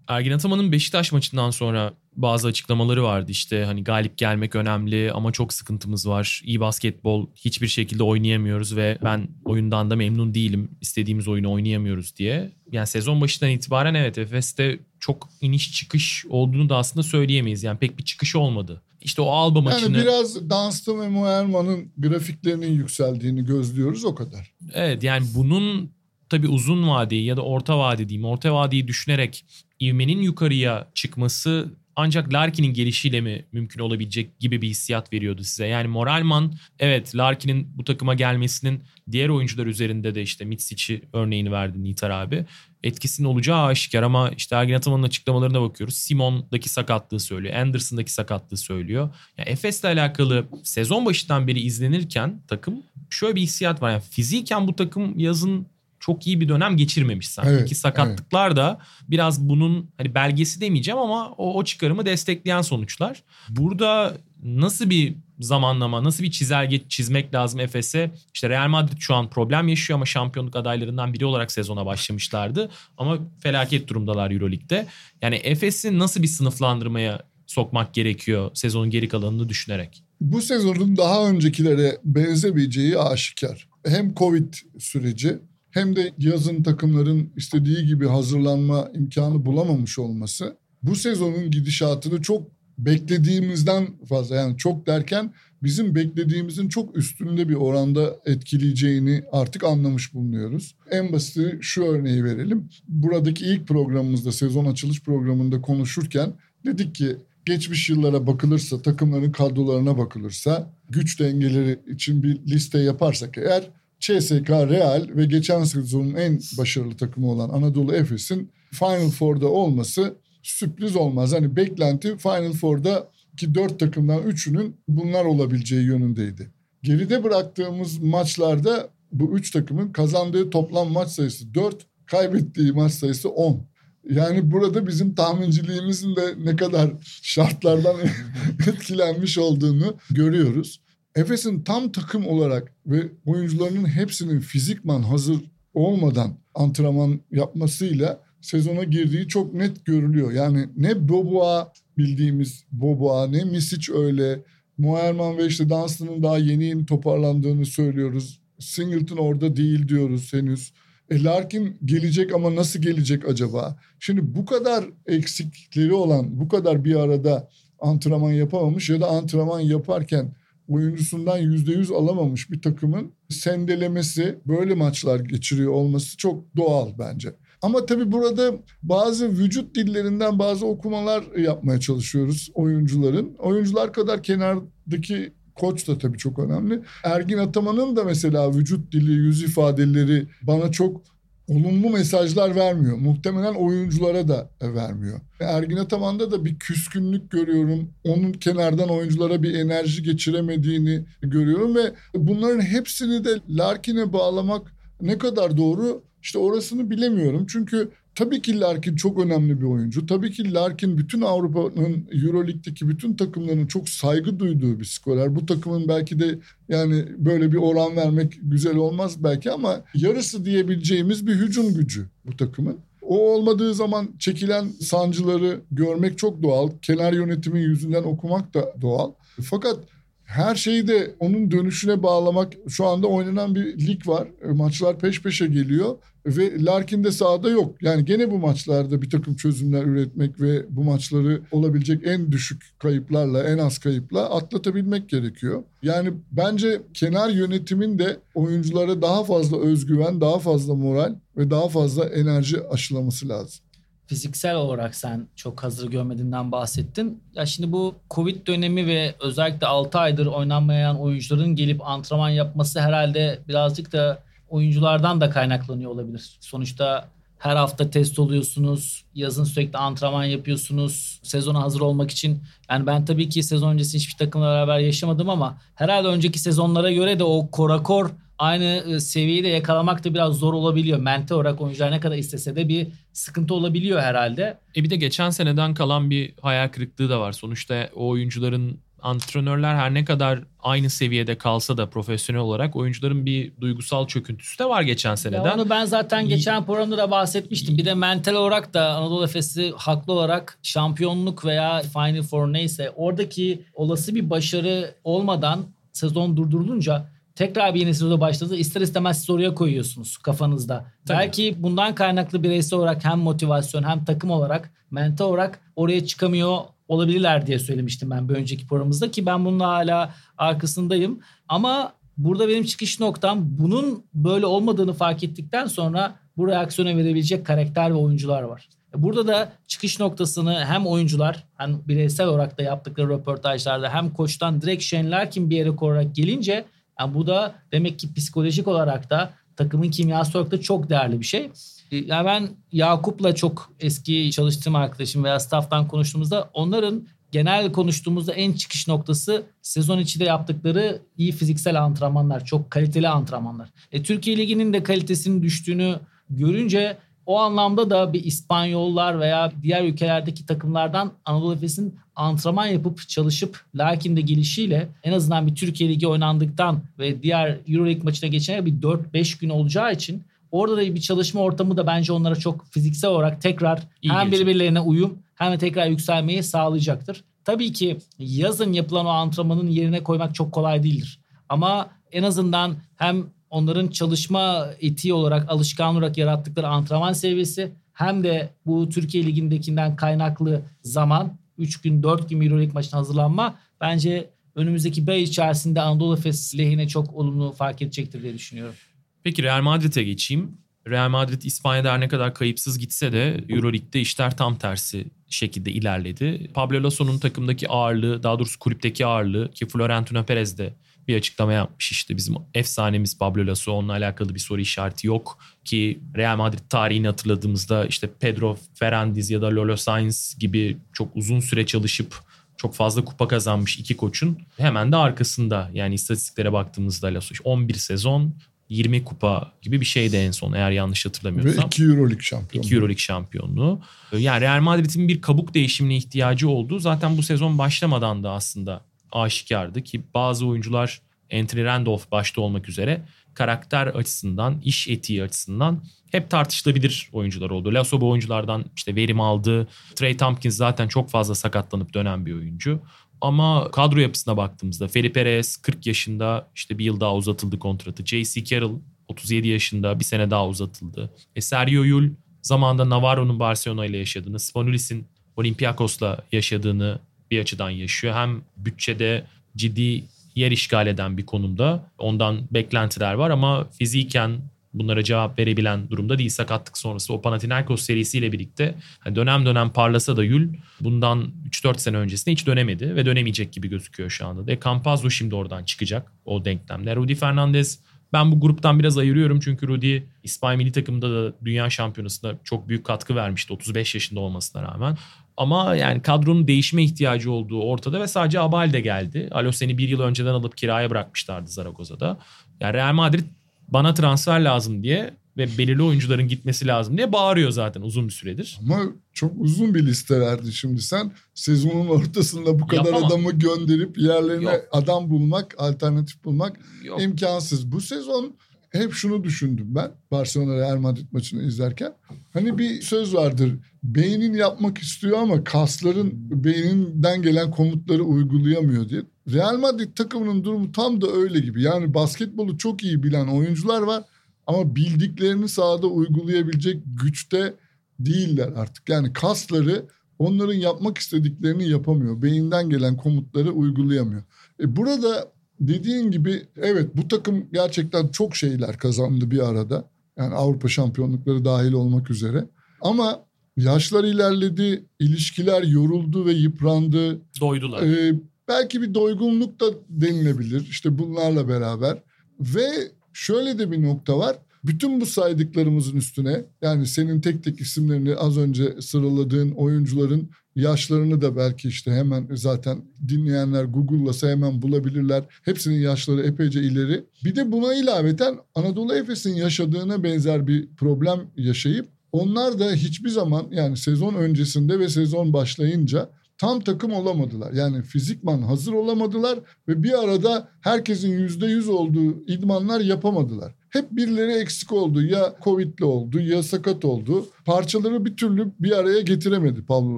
Ergin Ataman'ın Beşiktaş maçından sonra bazı açıklamaları vardı işte hani galip gelmek önemli ama çok sıkıntımız var. İyi basketbol hiçbir şekilde oynayamıyoruz ve ben oyundan da memnun değilim. İstediğimiz oyunu oynayamıyoruz diye. Yani sezon başından itibaren evet Efes'te çok iniş çıkış olduğunu da aslında söyleyemeyiz. Yani pek bir çıkış olmadı. İşte o Alba maçını... Yani biraz Dunstan ve Muerman'ın grafiklerinin yükseldiğini gözlüyoruz o kadar. Evet yani bunun tabii uzun vadeyi ya da orta vade diyeyim orta vadeyi düşünerek ivmenin yukarıya çıkması ancak Larkin'in gelişiyle mi mümkün olabilecek gibi bir hissiyat veriyordu size. Yani Moralman evet Larkin'in bu takıma gelmesinin diğer oyuncular üzerinde de işte Mitsic'i örneğini verdi Nitar abi. Etkisinin olacağı aşikar ama işte Ergin Ataman'ın açıklamalarına bakıyoruz. Simon'daki sakatlığı söylüyor. Anderson'daki sakatlığı söylüyor. Yani Efes'le alakalı sezon başından beri izlenirken takım şöyle bir hissiyat var. Yani fiziken bu takım yazın çok iyi bir dönem geçirmemiş sanki. Evet, Ki sakatlıklar evet. da biraz bunun hani belgesi demeyeceğim ama o, o çıkarımı destekleyen sonuçlar. Burada nasıl bir zamanlama, nasıl bir çizelge çizmek lazım Efes'e? İşte Real Madrid şu an problem yaşıyor ama şampiyonluk adaylarından biri olarak sezona başlamışlardı. Ama felaket durumdalar Euroleague'de. Yani Efes'i nasıl bir sınıflandırmaya sokmak gerekiyor sezonun geri kalanını düşünerek? Bu sezonun daha öncekilere benzemeyeceği aşikar. Hem Covid süreci hem de yazın takımların istediği gibi hazırlanma imkanı bulamamış olması bu sezonun gidişatını çok beklediğimizden fazla yani çok derken bizim beklediğimizin çok üstünde bir oranda etkileyeceğini artık anlamış bulunuyoruz. En basit şu örneği verelim. Buradaki ilk programımızda sezon açılış programında konuşurken dedik ki geçmiş yıllara bakılırsa takımların kadrolarına bakılırsa güç dengeleri için bir liste yaparsak eğer CSK Real ve geçen sezonun en başarılı takımı olan Anadolu Efes'in Final Four'da olması sürpriz olmaz. Hani beklenti Final Four'da ki dört takımdan üçünün bunlar olabileceği yönündeydi. Geride bıraktığımız maçlarda bu üç takımın kazandığı toplam maç sayısı dört, kaybettiği maç sayısı on. Yani burada bizim tahminciliğimizin de ne kadar şartlardan [laughs] etkilenmiş olduğunu görüyoruz. Efes'in tam takım olarak ve oyuncularının hepsinin fizikman hazır olmadan antrenman yapmasıyla sezona girdiği çok net görülüyor. Yani ne Boboa bildiğimiz Boboa ne Misic öyle. Moerman ve işte Dunstan'ın daha yeni yeni toparlandığını söylüyoruz. Singleton orada değil diyoruz henüz. E Larkin gelecek ama nasıl gelecek acaba? Şimdi bu kadar eksikleri olan, bu kadar bir arada antrenman yapamamış ya da antrenman yaparken oyuncusundan yüzde yüz alamamış bir takımın sendelemesi böyle maçlar geçiriyor olması çok doğal bence. Ama tabii burada bazı vücut dillerinden bazı okumalar yapmaya çalışıyoruz oyuncuların. Oyuncular kadar kenardaki koç da tabii çok önemli. Ergin Ataman'ın da mesela vücut dili, yüz ifadeleri bana çok olumlu mesajlar vermiyor. Muhtemelen oyunculara da vermiyor. Ergin Ataman'da da bir küskünlük görüyorum. Onun kenardan oyunculara bir enerji geçiremediğini görüyorum ve bunların hepsini de Larkin'e bağlamak ne kadar doğru işte orasını bilemiyorum. Çünkü Tabii ki Larkin çok önemli bir oyuncu. Tabii ki Larkin bütün Avrupa'nın Euroleague'deki bütün takımların çok saygı duyduğu bir skorer. Bu takımın belki de yani böyle bir oran vermek güzel olmaz belki ama yarısı diyebileceğimiz bir hücum gücü bu takımın. O olmadığı zaman çekilen sancıları görmek çok doğal. Kenar yönetimin yüzünden okumak da doğal. Fakat her şeyi de onun dönüşüne bağlamak şu anda oynanan bir lig var. Maçlar peş peşe geliyor ve Larkin de sahada yok. Yani gene bu maçlarda bir takım çözümler üretmek ve bu maçları olabilecek en düşük kayıplarla, en az kayıpla atlatabilmek gerekiyor. Yani bence kenar yönetimin de oyunculara daha fazla özgüven, daha fazla moral ve daha fazla enerji aşılaması lazım fiziksel olarak sen çok hazır görmediğinden bahsettin. Ya şimdi bu Covid dönemi ve özellikle 6 aydır oynanmayan oyuncuların gelip antrenman yapması herhalde birazcık da oyunculardan da kaynaklanıyor olabilir. Sonuçta her hafta test oluyorsunuz. Yazın sürekli antrenman yapıyorsunuz. Sezona hazır olmak için. Yani ben tabii ki sezon öncesi hiçbir takımla beraber yaşamadım ama herhalde önceki sezonlara göre de o korakor aynı e, seviyeyi de yakalamak da biraz zor olabiliyor. Mental olarak oyuncular ne kadar istese de bir sıkıntı olabiliyor herhalde. E bir de geçen seneden kalan bir hayal kırıklığı da var. Sonuçta o oyuncuların antrenörler her ne kadar aynı seviyede kalsa da profesyonel olarak oyuncuların bir duygusal çöküntüsü de var geçen seneden. Ya onu ben zaten geçen programda da bahsetmiştim. Bir de mental olarak da Anadolu Efes'i haklı olarak şampiyonluk veya Final Four neyse oradaki olası bir başarı olmadan sezon durdurulunca tekrar bir yeni sezona başladı. İster istemez siz oraya koyuyorsunuz kafanızda. Tabii. Belki bundan kaynaklı bireysel olarak hem motivasyon hem takım olarak mental olarak oraya çıkamıyor olabilirler diye söylemiştim ben bir önceki programımızda ki ben bununla hala arkasındayım. Ama burada benim çıkış noktam bunun böyle olmadığını fark ettikten sonra bu reaksiyona verebilecek karakter ve oyuncular var. Burada da çıkış noktasını hem oyuncular hem bireysel olarak da yaptıkları röportajlarda hem koçtan direkt Shane Larkin bir yere koyarak gelince yani bu da demek ki psikolojik olarak da takımın kimyası olarak da çok değerli bir şey. E, yani ben Yakup'la çok eski çalıştığım arkadaşım veya staff'tan konuştuğumuzda onların genel konuştuğumuzda en çıkış noktası sezon içinde yaptıkları iyi fiziksel antrenmanlar, çok kaliteli antrenmanlar. E, Türkiye Ligi'nin de kalitesinin düştüğünü görünce o anlamda da bir İspanyollar veya diğer ülkelerdeki takımlardan Anadolu Efes'in antrenman yapıp çalışıp lakin de gelişiyle en azından bir Türkiye Ligi oynandıktan ve diğer Euroleague maçına geçene bir 4-5 gün olacağı için orada da bir çalışma ortamı da bence onlara çok fiziksel olarak tekrar İyi hem gelecek. birbirlerine uyum hem de tekrar yükselmeyi sağlayacaktır. Tabii ki yazın yapılan o antrenmanın yerine koymak çok kolay değildir. Ama en azından hem onların çalışma etiği olarak alışkan olarak yarattıkları antrenman seviyesi hem de bu Türkiye Ligi'ndekinden kaynaklı zaman 3 gün 4 gün Euroleague maçına hazırlanma bence önümüzdeki 5 içerisinde Anadolu Efes lehine çok olumlu fark edecektir diye düşünüyorum. Peki Real Madrid'e geçeyim. Real Madrid İspanya'da her ne kadar kayıpsız gitse de Euroleague'de işler tam tersi şekilde ilerledi. Pablo Lasso'nun takımdaki ağırlığı, daha doğrusu kulüpteki ağırlığı ki Florentino Perez de bir açıklama yapmış işte bizim efsanemiz Pablo Lasso onunla alakalı bir soru işareti yok ki Real Madrid tarihini hatırladığımızda işte Pedro Ferrandiz ya da Lolo Sainz gibi çok uzun süre çalışıp çok fazla kupa kazanmış iki koçun hemen de arkasında yani istatistiklere baktığımızda Lasso 11 sezon 20 kupa gibi bir şeydi en son eğer yanlış hatırlamıyorsam. Ve 2 Euroleague şampiyonluğu. 2 Euroleague şampiyonluğu. Yani Real Madrid'in bir kabuk değişimine ihtiyacı oldu. Zaten bu sezon başlamadan da aslında aşikardı ki bazı oyuncular Anthony Randolph başta olmak üzere karakter açısından, iş etiği açısından hep tartışılabilir oyuncular oldu. Lasso bu oyunculardan işte verim aldı. Trey Tompkins zaten çok fazla sakatlanıp dönen bir oyuncu. Ama kadro yapısına baktığımızda Felipe Perez 40 yaşında işte bir yıl daha uzatıldı kontratı. J.C. Carroll 37 yaşında bir sene daha uzatıldı. E Sergio Yul zamanında Navarro'nun Barcelona ile yaşadığını, Spanulis'in Olympiakos'la yaşadığını bir açıdan yaşıyor. Hem bütçede ciddi yer işgal eden bir konumda. Ondan beklentiler var ama fiziken bunlara cevap verebilen durumda değil sakatlık sonrası. O Panathinaikos serisiyle birlikte hani dönem dönem parlasa da Yul bundan 3-4 sene öncesinde hiç dönemedi ve dönemeyecek gibi gözüküyor şu anda. De Campazzo şimdi oradan çıkacak o denklemde. Rudy Fernandez ben bu gruptan biraz ayırıyorum çünkü Rudy İspanya milli takımında da dünya şampiyonasında çok büyük katkı vermişti 35 yaşında olmasına rağmen. Ama yani kadronun değişme ihtiyacı olduğu ortada ve sadece Abal de geldi. Alosen'i bir yıl önceden alıp kiraya bırakmışlardı Zaragoza'da. Yani Real Madrid bana transfer lazım diye ve belirli oyuncuların gitmesi lazım diye bağırıyor zaten uzun bir süredir. Ama çok uzun bir liste verdi şimdi sen. Sezonun ortasında bu kadar Yapamam. adamı gönderip yerlerine Yok. adam bulmak, alternatif bulmak Yok. imkansız. Bu sezon hep şunu düşündüm ben Barcelona Real Madrid maçını izlerken. Hani bir söz vardır. Beynin yapmak istiyor ama kasların beyninden gelen komutları uygulayamıyor diye. Real Madrid takımının durumu tam da öyle gibi. Yani basketbolu çok iyi bilen oyuncular var ama bildiklerini sahada uygulayabilecek güçte değiller artık. Yani kasları onların yapmak istediklerini yapamıyor. Beyinden gelen komutları uygulayamıyor. E burada dediğin gibi evet bu takım gerçekten çok şeyler kazandı bir arada. Yani Avrupa şampiyonlukları dahil olmak üzere. Ama yaşlar ilerledi, ilişkiler yoruldu ve yıprandı. Doydular. Ee, belki bir doygunluk da denilebilir işte bunlarla beraber. Ve şöyle de bir nokta var. Bütün bu saydıklarımızın üstüne yani senin tek tek isimlerini az önce sıraladığın oyuncuların yaşlarını da belki işte hemen zaten dinleyenler Google'lasa hemen bulabilirler. Hepsinin yaşları epeyce ileri. Bir de buna ilaveten Anadolu Efes'in yaşadığına benzer bir problem yaşayıp onlar da hiçbir zaman yani sezon öncesinde ve sezon başlayınca tam takım olamadılar. Yani fizikman hazır olamadılar ve bir arada herkesin yüzde yüz olduğu idmanlar yapamadılar. Hep birileri eksik oldu. Ya Covid'li oldu ya sakat oldu. Parçaları bir türlü bir araya getiremedi Pablo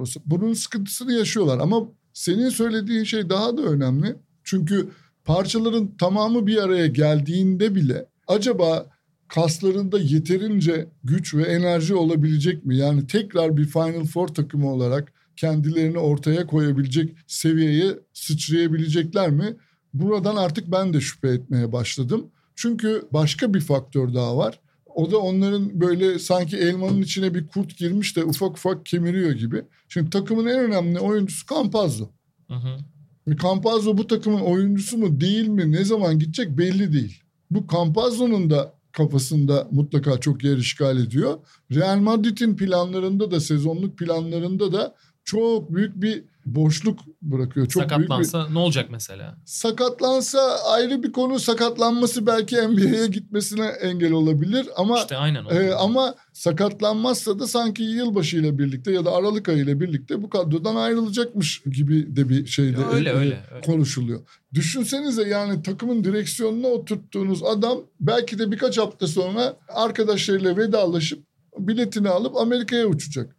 Lasso. Bunun sıkıntısını yaşıyorlar ama senin söylediğin şey daha da önemli. Çünkü parçaların tamamı bir araya geldiğinde bile acaba kaslarında yeterince güç ve enerji olabilecek mi? Yani tekrar bir Final Four takımı olarak kendilerini ortaya koyabilecek seviyeye sıçrayabilecekler mi? Buradan artık ben de şüphe etmeye başladım. Çünkü başka bir faktör daha var. O da onların böyle sanki elmanın içine bir kurt girmiş de ufak ufak kemiriyor gibi. Şimdi takımın en önemli oyuncusu Campazzo. Hı hı. Campazzo bu takımın oyuncusu mu değil mi ne zaman gidecek belli değil. Bu Campazzo'nun da kafasında mutlaka çok yer işgal ediyor. Real Madrid'in planlarında da sezonluk planlarında da çok büyük bir boşluk bırakıyor. Çok büyük bir Sakatlansa ne olacak mesela? sakatlansa ayrı bir konu. Sakatlanması belki NBA'ye gitmesine engel olabilir ama İşte aynen e, ama sakatlanmazsa da sanki yılbaşı ile birlikte ya da Aralık ayı ile birlikte bu kadrodan ayrılacakmış gibi de bir şeyde Ya öyle, e, öyle, öyle. konuşuluyor. Düşünsenize yani takımın direksiyonuna oturttuğunuz adam belki de birkaç hafta sonra arkadaşlarıyla vedalaşıp biletini alıp Amerika'ya uçacak.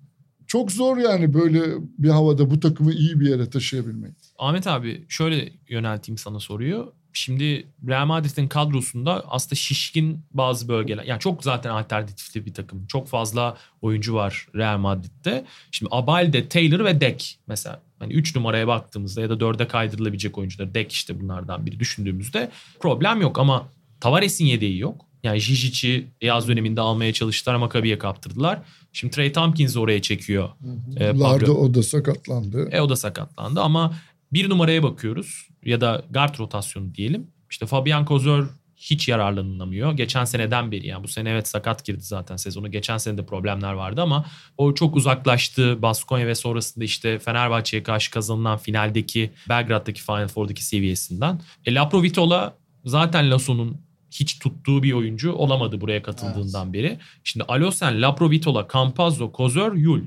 Çok zor yani böyle bir havada bu takımı iyi bir yere taşıyabilmek. Ahmet abi şöyle yönelteyim sana soruyu. Şimdi Real Madrid'in kadrosunda aslında şişkin bazı bölgeler. Yani çok zaten alternatifli bir takım. Çok fazla oyuncu var Real Madrid'de. Şimdi Abalde, Taylor ve Dek mesela. Hani 3 numaraya baktığımızda ya da 4'e kaydırılabilecek oyuncular. Dek işte bunlardan biri düşündüğümüzde problem yok ama Tavares'in yedeği yok. Yani Jijic'i yaz döneminde almaya çalıştılar ama Maccabi'ye kaptırdılar. Şimdi Trey Tompkins'i oraya çekiyor. Ee, Pablo. Larda o da sakatlandı. E o da sakatlandı ama bir numaraya bakıyoruz ya da guard rotasyonu diyelim. İşte Fabian Kozör hiç yararlanılamıyor. Geçen seneden beri yani bu sene evet sakat girdi zaten sezonu. Geçen sene de problemler vardı ama o çok uzaklaştı. Baskonya ve sonrasında işte Fenerbahçe'ye karşı kazanılan finaldeki Belgrad'daki Final Four'daki seviyesinden. E Laprovitola zaten Lasso'nun hiç tuttuğu bir oyuncu olamadı buraya katıldığından beri. Şimdi Alosen, Laprovitola, Campazzo, Kozör, Yul.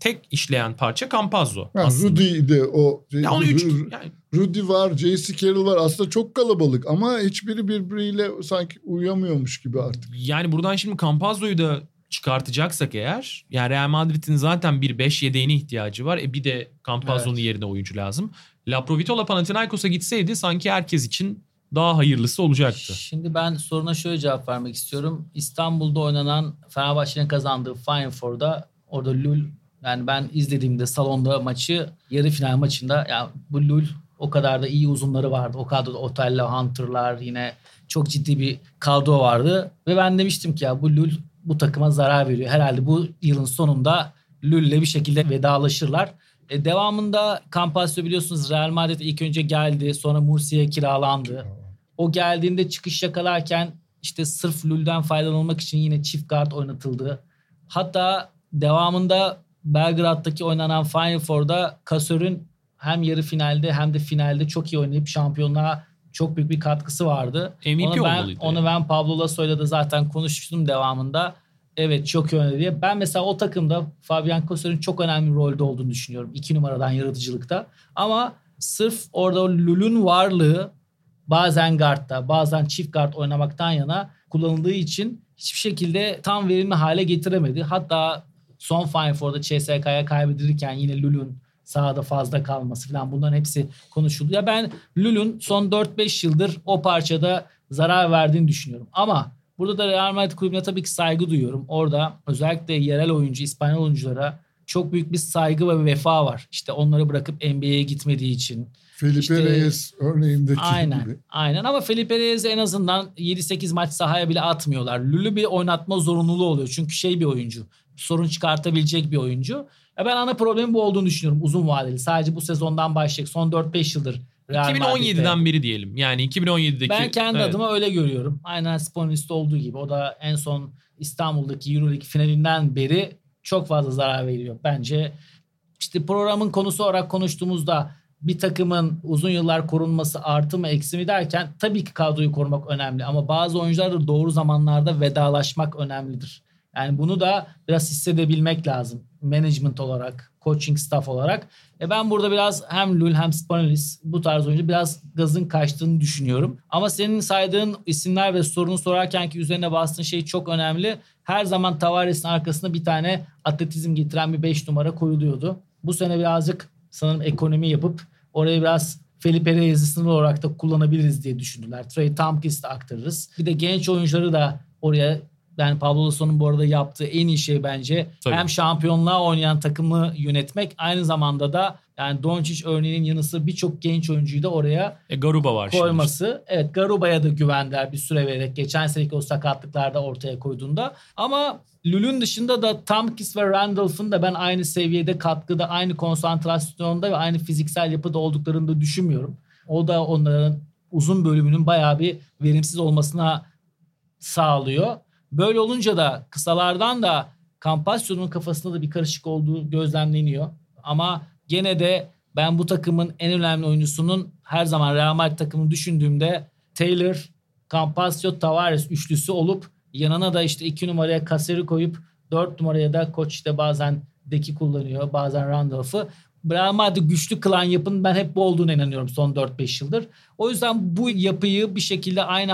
Tek işleyen parça Campazzo. Yani. Rudy de o. Ya onu üç, yani Rudy var, J.C. Carroll var. Aslında çok kalabalık ama hiçbiri birbiriyle sanki uyamıyormuş gibi artık. Yani buradan şimdi Campazzo'yu da çıkartacaksak eğer yani Real Madrid'in zaten bir 5 yedeğine ihtiyacı var. E bir de Campazzo'nun yerine oyuncu lazım. Laprovitola Panathinaikos'a gitseydi sanki herkes için daha hayırlısı olacaktı. Şimdi ben soruna şöyle cevap vermek istiyorum. İstanbul'da oynanan Fenerbahçe'nin kazandığı Final Four'da orada Lul yani ben izlediğimde salonda maçı yarı final maçında ya bu Lul O kadar da iyi uzunları vardı. O kadar da Otello, Hunter'lar yine çok ciddi bir kadro vardı. Ve ben demiştim ki ya bu Lul bu takıma zarar veriyor. Herhalde bu yılın sonunda Lul'le bir şekilde vedalaşırlar. E, devamında Campasio biliyorsunuz Real Madrid ilk önce geldi. Sonra Mursia'ya kiralandı. O geldiğinde çıkış yakalarken işte sırf Lul'den faydalanmak için yine çift guard oynatıldı. Hatta devamında Belgrad'daki oynanan Final Four'da Kasör'ün hem yarı finalde hem de finalde çok iyi oynayıp şampiyonluğa çok büyük bir katkısı vardı. MVP onu ben, olmalıydı. onu ben Pablo Lasso'yla da zaten konuşmuştum devamında. Evet çok oynadı diye. Ben mesela o takımda Fabian Kasör'ün çok önemli rolde olduğunu düşünüyorum. iki numaradan yaratıcılıkta. Ama sırf orada Lul'ün varlığı bazen guardta bazen çift guard oynamaktan yana kullanıldığı için hiçbir şekilde tam verimli hale getiremedi. Hatta son Final Four'da CSK'ya kaybedilirken yine Lul'ün sahada fazla kalması falan bunların hepsi konuşuldu. Ya ben Lul'ün son 4-5 yıldır o parçada zarar verdiğini düşünüyorum. Ama burada da Real Madrid kulübüne tabii ki saygı duyuyorum. Orada özellikle yerel oyuncu, İspanyol oyunculara çok büyük bir saygı ve vefa var. İşte onları bırakıp NBA'ye gitmediği için. Felipe İşte- Reyes örneğindeki Aynen. gibi. Aynen ama Felipe Reyes'i en azından 7-8 maç sahaya bile atmıyorlar. Lülü bir oynatma zorunluluğu oluyor. Çünkü şey bir oyuncu. Sorun çıkartabilecek bir oyuncu. Ya ben ana problemin bu olduğunu düşünüyorum uzun vadeli. Sadece bu sezondan başlayacak. Son 4-5 yıldır Real 2017'den Madrid'de. beri diyelim. Yani 2017'deki. Ben kendi Evet. adıma öyle görüyorum. Aynen Sponilist olduğu gibi. O da en son İstanbul'daki Euroleague finalinden beri çok fazla zarar veriyor. Bence işte programın konusu olarak konuştuğumuzda bir takımın uzun yıllar korunması artı mı eksi mi derken tabii ki kadroyu korumak önemli ama bazı oyuncular da doğru zamanlarda vedalaşmak önemlidir. Yani bunu da biraz hissedebilmek lazım. Management olarak, coaching staff olarak. E ben burada biraz hem Lul hem Spanulis bu tarz oyuncu biraz gazın kaçtığını düşünüyorum. Ama senin saydığın isimler ve sorunu sorarken ki üzerine bastığın şey çok önemli. Her zaman Tavares'in arkasında bir tane atletizm getiren bir 5 numara koyuluyordu. Bu sene birazcık sanırım ekonomi yapıp oraya biraz Felipe Reyes'i sınır olarak da kullanabiliriz diye düşündüler. Trey Tompkins'i de aktarırız. Bir de genç oyuncuları da oraya yani Pablo Lasso'nun bu arada yaptığı en iyi şey bence Tabii. hem şampiyonluğa oynayan takımı yönetmek aynı zamanda da yani Doncic örneğinin yanı sıra birçok genç oyuncuyu da oraya E, Garuba var şimdi. koyması. Evet Garuba'ya da güvendiler bir süre vererek. Geçen seneki o sakatlıklarda ortaya koyduğunda. Ama Lul'ün dışında da Tompkins ve Randolph'un da ben aynı seviyede katkıda, aynı konsantrasyonda ve aynı fiziksel yapıda olduklarını da düşünmüyorum. O da onların uzun bölümünün bayağı bir verimsiz olmasına sağlıyor. Böyle olunca da kısalardan da Campazzo'nun kafasında da bir karışık olduğu gözlemleniyor. Ama gene de ben bu takımın en önemli oyuncusunun her zaman Real Madrid takımını düşündüğümde Taylor, Campazzo, Tavares üçlüsü olup yanına da işte iki numaraya Kaseri koyup dört numaraya da koç işte bazen Deki kullanıyor bazen Randolph'ı. Madrid güçlü kılan yapının ben hep bu olduğuna inanıyorum son 4-5 yıldır. O yüzden bu yapıyı bir şekilde aynı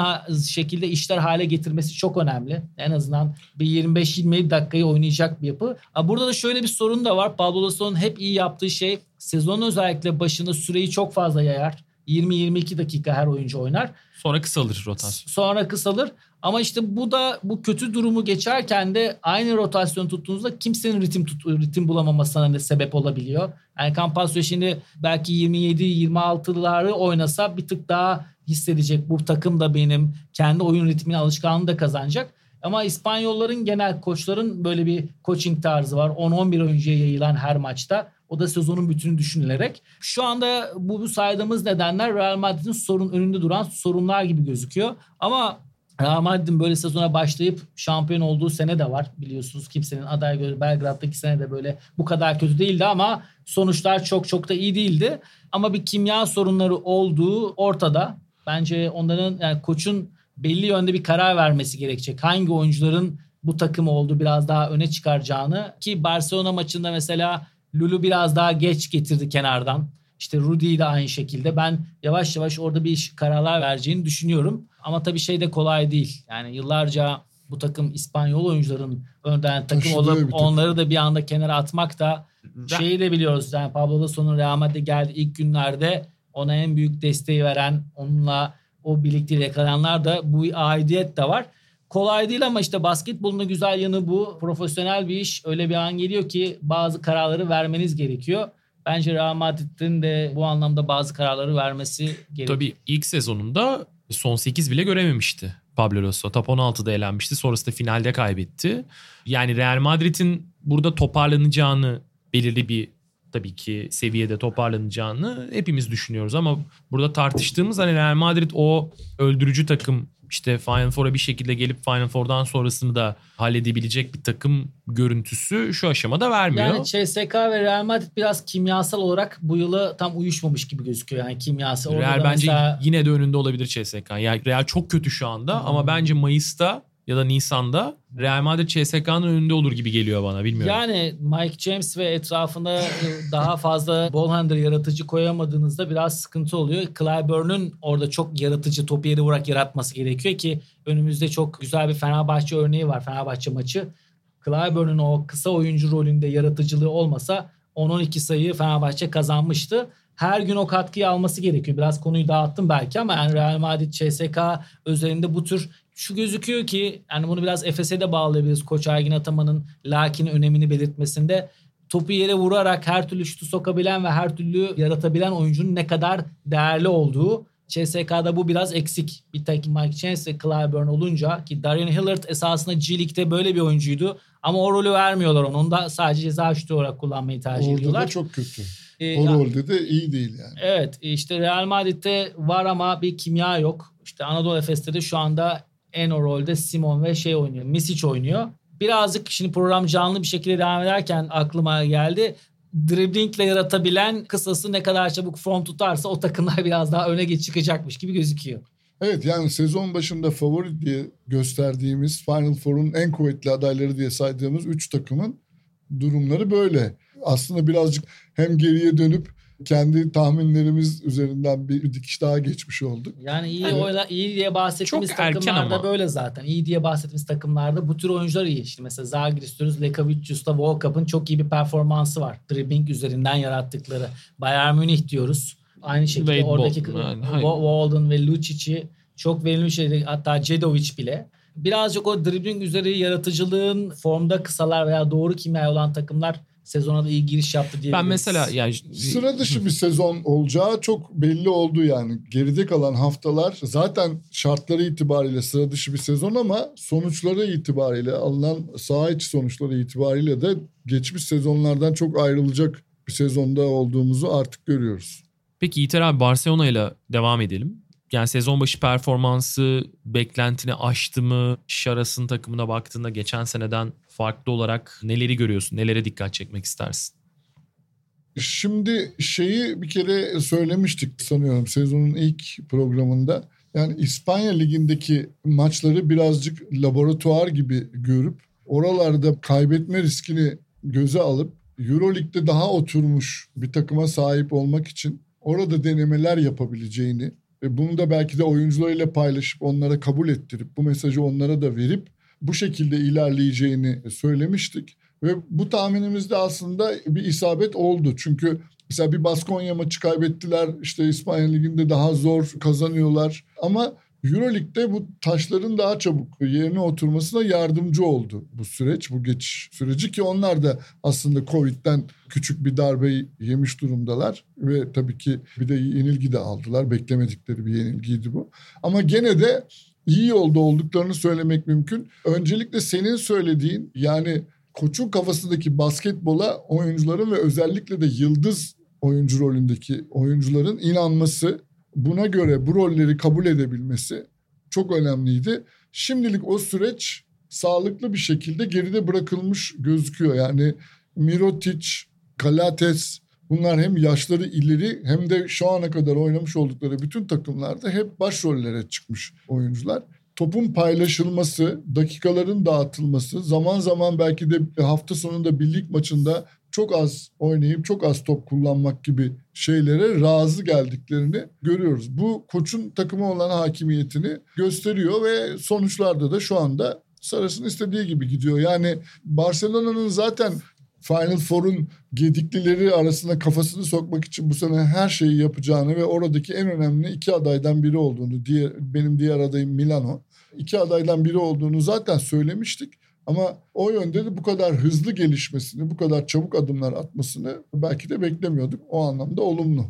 şekilde işler hale getirmesi çok önemli. En azından bir 25-27 dakikayı oynayacak bir yapı. Burada da şöyle bir sorun da var. Pablo Lasso'nun hep iyi yaptığı şey sezonun özellikle başında süreyi çok fazla yayar. 20-22 dakika her oyuncu oynar. Sonra kısalır rotasyon. Sonra kısalır. Ama işte bu da bu kötü durumu geçerken de aynı rotasyon tuttuğunuzda kimsenin ritim tut, ritim bulamamasına da sebep olabiliyor. Yani Campazzo şimdi belki 27-26'ları oynasa bir tık daha hissedecek. Bu takım da benim kendi oyun ritmini alışkanlığını da kazanacak. Ama İspanyolların genel koçların böyle bir coaching tarzı var. 10-11 oyuncuya yayılan her maçta. O da sezonun bütünü düşünülerek. Şu anda bu, bu saydığımız nedenler Real Madrid'in sorun önünde duran sorunlar gibi gözüküyor. Ama Real Madrid'in böyle sezona başlayıp şampiyon olduğu sene de var. Biliyorsunuz kimsenin aday göre Belgrad'daki sene de böyle bu kadar kötü değildi ama sonuçlar çok çok da iyi değildi. Ama bir kimya sorunları olduğu ortada. Bence onların yani koçun belli yönde bir karar vermesi gerekecek. Hangi oyuncuların bu takım olduğu biraz daha öne çıkaracağını ki Barcelona maçında mesela Lulu biraz daha geç getirdi kenardan. İşte Rudy de aynı şekilde. Ben yavaş yavaş orada bir kararlar vereceğini düşünüyorum. Ama tabii şey de kolay değil. Yani yıllarca bu takım İspanyol oyuncuların önden takım Taşıdığı olup onları da bir anda kenara atmak da şeyi de biliyoruz. Yani Pablo Lasso'nun Real Madrid'e geldiği ilk günlerde ona en büyük desteği veren, onunla o birlikte yakalanlar da bu aidiyet de var. Kolay değil ama işte basketbolun da güzel yanı bu. Profesyonel bir iş. Öyle bir an geliyor ki bazı kararları vermeniz gerekiyor. Bence Real Madrid'in de bu anlamda bazı kararları vermesi gerekiyor. Tabii ilk sezonunda son 8 bile görememişti Pablo Lasso. Top 16'da elenmişti. Sonrasında finalde kaybetti. Yani Real Madrid'in burada toparlanacağını belirli bir tabii ki seviyede toparlanacağını hepimiz düşünüyoruz ama burada tartıştığımız hani Real Madrid o öldürücü takım işte Final Four'a bir şekilde gelip Final Four'dan sonrasını da halledebilecek bir takım görüntüsü şu aşamada vermiyor. Yani CSK ve Real Madrid biraz kimyasal olarak bu yılı tam uyuşmamış gibi gözüküyor. Yani kimyasal. Real bence mesela- yine de önünde olabilir CSK. Yani Real çok kötü şu anda ama bence Mayıs'ta ya da Nisan'da Real Madrid CSK'nın önünde olur gibi geliyor bana bilmiyorum. Yani Mike James ve etrafına e, daha fazla ball handler yaratıcı koyamadığınızda biraz sıkıntı oluyor. Clyburn'un orada çok yaratıcı topu yeri vurak yaratması gerekiyor ki önümüzde çok güzel bir Fenerbahçe örneği var. Fenerbahçe maçı. Clyburn'un o kısa oyuncu rolünde yaratıcılığı olmasa 10-12 sayı Fenerbahçe kazanmıştı. Her gün o katkıyı alması gerekiyor. Biraz konuyu dağıttım belki ama yani Real Madrid, CSK üzerinde bu tür şu gözüküyor ki yani bunu biraz Efes'e de bağlayabiliriz. Koç Ergin Ataman'ın lakin önemini belirtmesinde topu yere vurarak her türlü şutu sokabilen ve her türlü yaratabilen oyuncunun ne kadar değerli olduğu. CSK'da bu biraz eksik. Bir tek Mike James ve Clyburn olunca ki Darian Hillard esasında G League'de böyle bir oyuncuydu. Ama o rolü vermiyorlar onu. Onu da sadece ceza şutu olarak kullanmayı tercih Orada ediyorlar. da çok kötü. Ee, O rolde de iyi değil yani. Evet işte Real Madrid'de var ama bir kimya yok. İşte Anadolu Efes'te de şu anda en o rolde Simon ve şey oynuyor. Misic oynuyor. Birazcık şimdi program canlı bir şekilde devam ederken aklıma geldi. Driblingle yaratabilen kısası ne kadar çabuk front tutarsa o takımlar [laughs] biraz daha öne geç çıkacakmış gibi gözüküyor. Evet yani sezon başında favori diye gösterdiğimiz Final Four'un en kuvvetli adayları diye saydığımız 3 takımın durumları böyle. Aslında birazcık hem geriye dönüp kendi tahminlerimiz üzerinden bir, dikiş daha geçmiş olduk. Yani iyi Evet. oyla, iyi diye bahsettiğimiz Çok takımlarda ama. böyle zaten. İyi diye bahsettiğimiz takımlarda bu tür oyuncular iyi. Şimdi mesela Zalgiris diyoruz. Lekavicius'ta Volkap'ın çok iyi bir performansı var. Dribbling üzerinden yarattıkları. Bayern Münih diyoruz. Aynı şekilde Wade oradaki Bolton. Walden ve Lucic'i çok verimli şeydi. Hatta Cedovic bile. Birazcık o dribbling üzeri yaratıcılığın formda kısalar veya doğru kimya olan takımlar sezona da iyi giriş yaptı diyebiliriz. ben mesela yani Sıra dışı bir sezon olacağı çok belli oldu yani. Geride kalan haftalar zaten şartları itibariyle sıra dışı bir sezon ama sonuçları itibariyle alınan saha içi sonuçları itibariyle de geçmiş sezonlardan çok ayrılacak bir sezonda olduğumuzu artık görüyoruz. Peki Yiğiter abi Barcelona ile devam edelim. Yani sezon başı performansı beklentini aştı mı? Şaras'ın takımına baktığında geçen seneden farklı olarak neleri görüyorsun? Nelere dikkat çekmek istersin? Şimdi şeyi bir kere söylemiştik sanıyorum sezonun ilk programında. Yani İspanya Ligi'ndeki maçları birazcık laboratuvar gibi görüp oralarda kaybetme riskini göze alıp Euroleague'de daha oturmuş bir takıma sahip olmak için orada denemeler yapabileceğini ve bunu da belki de oyuncularıyla paylaşıp onlara kabul ettirip bu mesajı onlara da verip bu şekilde ilerleyeceğini söylemiştik. Ve bu tahminimizde aslında bir isabet oldu. Çünkü mesela bir Baskonya maçı kaybettiler. İşte İspanya Ligi'nde daha zor kazanıyorlar. Ama Euroleague'de bu taşların daha çabuk yerine oturmasına yardımcı oldu bu süreç, bu geçiş süreci ki onlar da aslında Covid'den küçük bir darbe yemiş durumdalar ve tabii ki bir de yenilgi de aldılar. Beklemedikleri bir yenilgiydi bu. Ama gene de iyi yolda olduklarını söylemek mümkün. Öncelikle senin söylediğin yani koçun kafasındaki basketbola oyuncuların ve özellikle de yıldız oyuncu rolündeki oyuncuların inanması, buna göre bu rolleri kabul edebilmesi çok önemliydi. Şimdilik o süreç sağlıklı bir şekilde geride bırakılmış gözüküyor. Yani Mirotic, Kalates bunlar hem yaşları ileri hem de şu ana kadar oynamış oldukları bütün takımlarda hep başrollere çıkmış oyuncular topun paylaşılması, dakikaların dağıtılması, zaman zaman belki de hafta sonunda birlik maçında çok az oynayıp çok az top kullanmak gibi şeylere razı geldiklerini görüyoruz. Bu koçun takıma olan hakimiyetini gösteriyor ve sonuçlarda da şu anda Saras'ın istediği gibi gidiyor. Yani Barcelona'nın zaten Final Four'un gediklileri arasında kafasını sokmak için bu sene her şeyi yapacağını ve oradaki en önemli iki adaydan biri olduğunu, diğer, benim diğer adayım Milano. iki adaydan biri olduğunu zaten söylemiştik. Ama o yönde de bu kadar hızlı gelişmesini, bu kadar çabuk adımlar atmasını belki de beklemiyorduk. O anlamda olumlu.